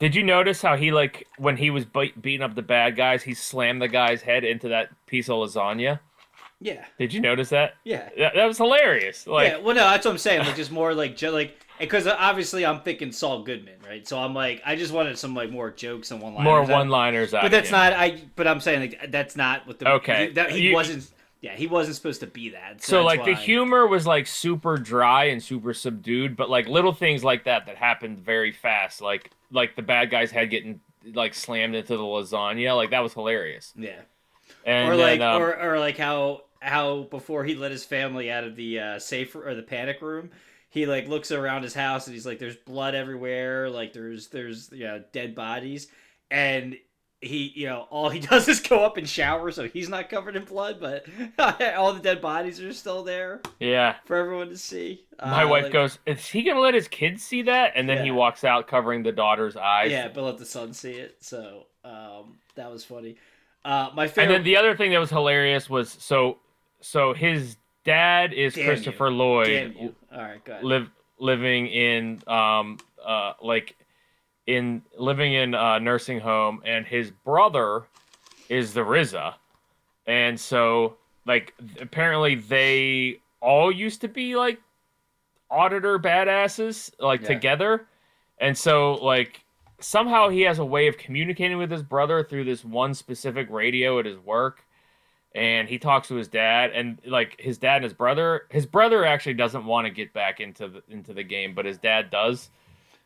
Did you notice how he like when he was be- beating up the bad guys, he slammed the guy's head into that piece of lasagna? Yeah, Did you notice that? yeah, That, that was hilarious. Like, yeah. Well, no, that's what I'm saying. Like just more like jo- like because uh, obviously I'm thinking Saul Goodman, right? So I'm like I just wanted some like more jokes and one liners. more one-liners. But that's him. not I. But I'm saying like that's not what the Okay. He, that, he You- wasn't. Yeah, he wasn't supposed to be that. So that's like the humor was like super dry and super subdued, but like little things like that that happened very fast, like like the bad guy's head getting like slammed into the lasagna, like that was hilarious. Yeah. And or then, like um, or, or like how how before he let his family out of the uh, safe or the panic room he like looks around his house and he's like there's blood everywhere like there's there's you know dead bodies and he you know all he does is go up and shower so he's not covered in blood but all the dead bodies are still there yeah, for everyone to see my Uh, wife like- goes, "Is he gonna let his kids see that?" And then he walks out covering the daughter's eyes. yeah but let the son see it so um that was funny uh my And then the other thing that was hilarious was so so his dad is Damn Christopher you. Lloyd, all right go ahead. live living in um uh like in living in a nursing home and his brother is the RZA. And so like apparently they all used to be like auditor badasses like Yeah. together. And so like somehow he has a way of communicating with his brother through this one specific radio at his work and he talks to his dad and like his dad and his brother his brother actually doesn't want to get back into the into the game but his dad does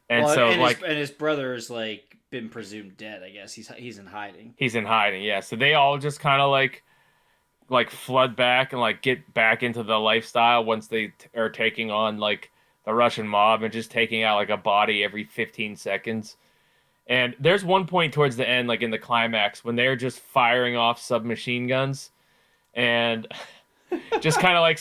and Well, so and like his, and his brother's like been presumed dead. I guess he's he's in hiding. he's in hiding yeah so they all just kind of like like flood back and like get back into the lifestyle once they t- are taking on like the Russian mob and just taking out like a body every 15 seconds. And there's one point towards the end, like in the climax, when they're just firing off submachine guns, and just kind of like,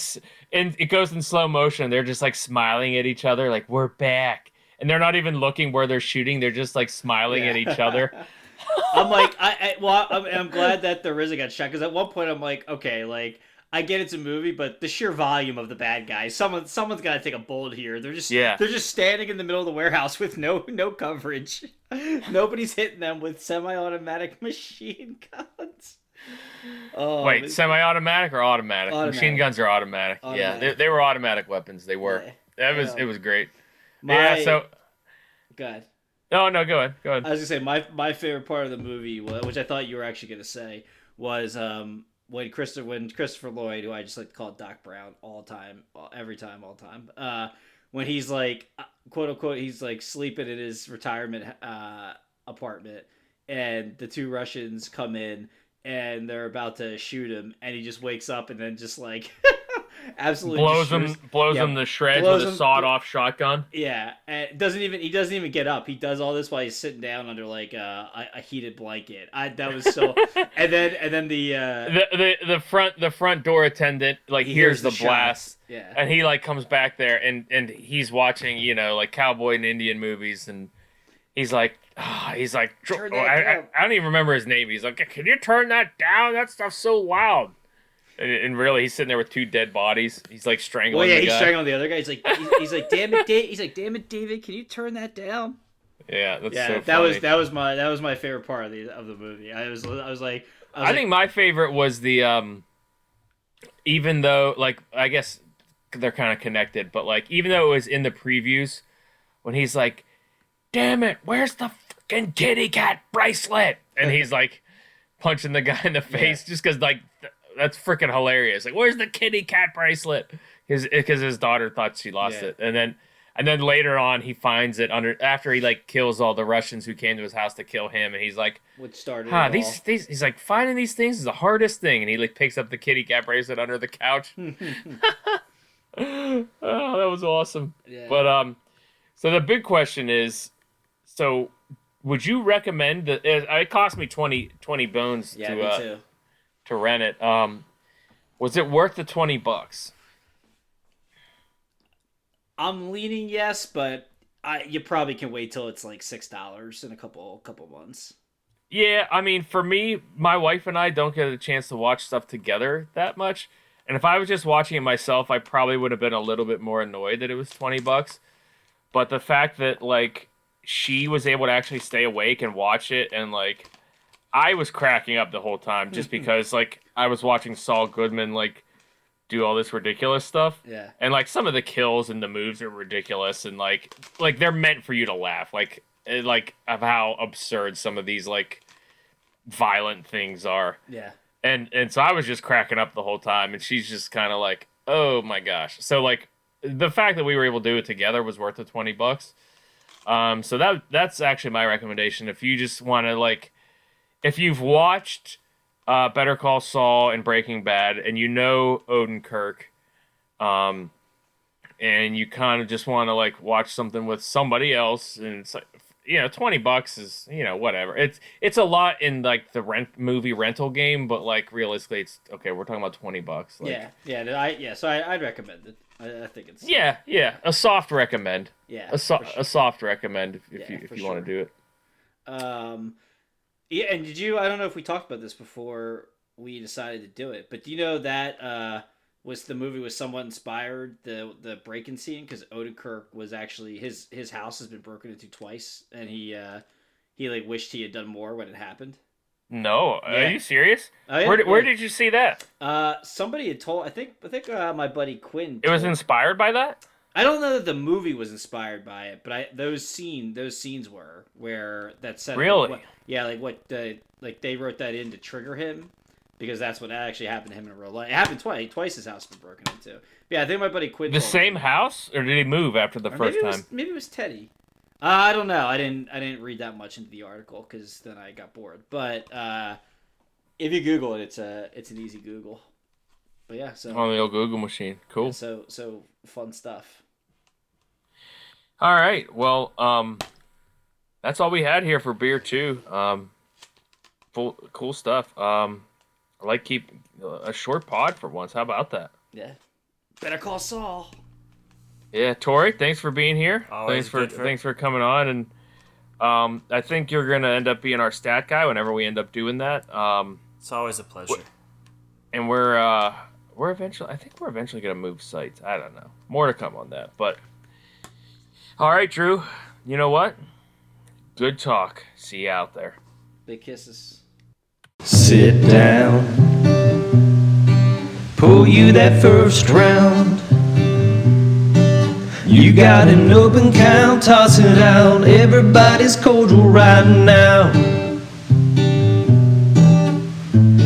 and it goes in slow motion. They're just like smiling at each other, like we're back, and they're not even looking where they're shooting. They're just like smiling at each other. I'm like, I, I well, I'm, I'm glad that the RZA got shot because at one point I'm like, okay, like I get it's a movie, but the sheer volume of the bad guys, someone, someone's got to take a bullet here. They're just, Yeah. they're just standing in the middle of the warehouse with no, no coverage. Nobody's hitting them with semi-automatic machine guns. Oh, Wait, semi-automatic or automatic? Machine guns are automatic. Yeah, they, they were automatic weapons. They were. Yeah. That was Yeah. it was great. My, yeah. So God. no, no, go ahead, go ahead. I was gonna say my my favorite part of the movie, which I thought you were actually gonna say, was um when Christopher when Christopher Lloyd, who I just like to call Doc Brown all the time, all- every time, all the time, uh, when he's like uh, quote unquote, he's like sleeping in his retirement uh apartment, and the two Russians come in and they're about to shoot him, and he just wakes up and then just like absolutely blows him, blows yeah, him to shreds with a sawed-off shotgun. yeah, and doesn't even he doesn't even get up. He does all this while he's sitting down under like a, a, a heated blanket. I that was so. and then and then the uh, The, the the front the front door attendant like he hears, the, shots. blast Yeah, and he like comes back there and and he's watching you know like cowboy and Indian movies and he's like ah, he's like oh, I, I. I don't even remember his name. He's like, can you turn that down? That stuff's so loud. And, and really, he's sitting there with two dead bodies. He's like strangling. well, yeah, the he's guy. strangling the other guy. He's like, he's, he's like, damn it, Dave. He's like, damn it, David. Can you turn that down? Yeah, that's Yeah, so that was that was my that was my favorite part of the of the movie. I was I was like, I, was I think my favorite was the um even though like I guess they're kind of connected, but like even though it was in the previews when he's like, "Damn it, where's the fucking kitty cat bracelet?" and he's like punching the guy in the face just cuz like that's freaking hilarious. Like, "Where's the kitty cat bracelet?" Cuz his daughter thought she lost Yeah. it. And then and then later on he finds it under after he like kills all the Russians who came to his house to kill him and he's like which started. Huh, these, all. these he's like finding these things is the hardest thing and he like picks up the kitty cat bracelet under the couch. oh, that was awesome. Yeah. But um so the big question is so would you recommend that it, it cost me 20, 20 bones yeah, to me uh, too. To rent it. Um was it worth the 20 bucks? I'm leaning yes, but I you probably can wait till it's like six dollars in a couple couple months. Yeah, I mean, for me, my wife and I don't get a chance to watch stuff together that much. And if I was just watching it myself, I probably would have been a little bit more annoyed that it was 20 bucks. But the fact that like she was able to actually stay awake and watch it and like I was cracking up the whole time just because like I was watching Saul Goodman like do all this ridiculous stuff. Yeah. And like some of the kills and the moves are ridiculous and like like they're meant for you to laugh. Like eh, like of how absurd some of these like violent things are. Yeah. And and so I was just cracking up the whole time and she's just kind of like, "Oh my gosh." So like the fact that we were able to do it together was worth the 20 bucks. Um so that that's actually my recommendation if you just want to like if you've watched uh, Better Call Saul and Breaking Bad, and you know Odenkirk, um, and you kind of just want to like watch something with somebody else, and it's like you know twenty bucks is you know whatever. It's it's a lot in like the rent movie rental game, but like realistically, it's okay. We're talking about twenty bucks. Like, yeah. Yeah. I yeah. So I, I'd recommend it. I, I think it's yeah, yeah. A soft recommend. yeah. A, so- sure. a soft recommend if, if Yeah, you if you want to do it. Um, yeah, and did you? I don't know if we talked about this before we decided to do it, but do you know that uh, was the movie was somewhat inspired the the break-in scene because Odenkirk was actually his his house has been broken into twice, and he uh, he like wished he had done more when it happened. No, Yeah. are you serious? Oh, yeah, where did, where yeah. did you see that? Uh, somebody had told. I think I think uh, my buddy Quinn. It was inspired by that. I don't know that the movie was inspired by it, but I those scene those scenes were where that said Really? what- yeah, like what the like they wrote that in to trigger him because that's what actually happened to him in real life. It happened twice. Twice his house was broken into. Yeah, I think my buddy quit. The same me. house, or did he move after the Or first maybe time? It was, maybe it was Teddy. Uh, I don't know. I didn't. I didn't read that much into the article because then I got bored. But uh, if you Google it, it's a it's an easy Google. But yeah, so On the old Google machine. Cool. so so fun stuff. All right. Well, um, that's all we had here for beer two. Um, full cool stuff. Um, I like keep a short pod for once. How about that? Yeah. Better call Saul. Yeah, Tori, thanks for being here. Always thanks for, for- thanks for coming on, and um, I think you're gonna end up being our stat guy whenever we end up doing that. Um, It's always a pleasure. and we're uh, we're eventually, I think we're eventually gonna move sites. I don't know. More to come on that, but all right, Drew. You know what? Good talk. See you out there. Big kisses. Sit down. Pull you that first round. You got an open count, toss it out. Everybody's cordial right now.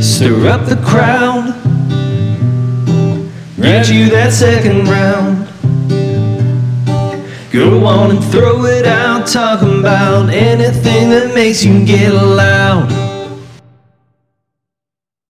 Stir up the crowd. Get you that second round. Go on and throw it out, talking about anything that makes you get loud.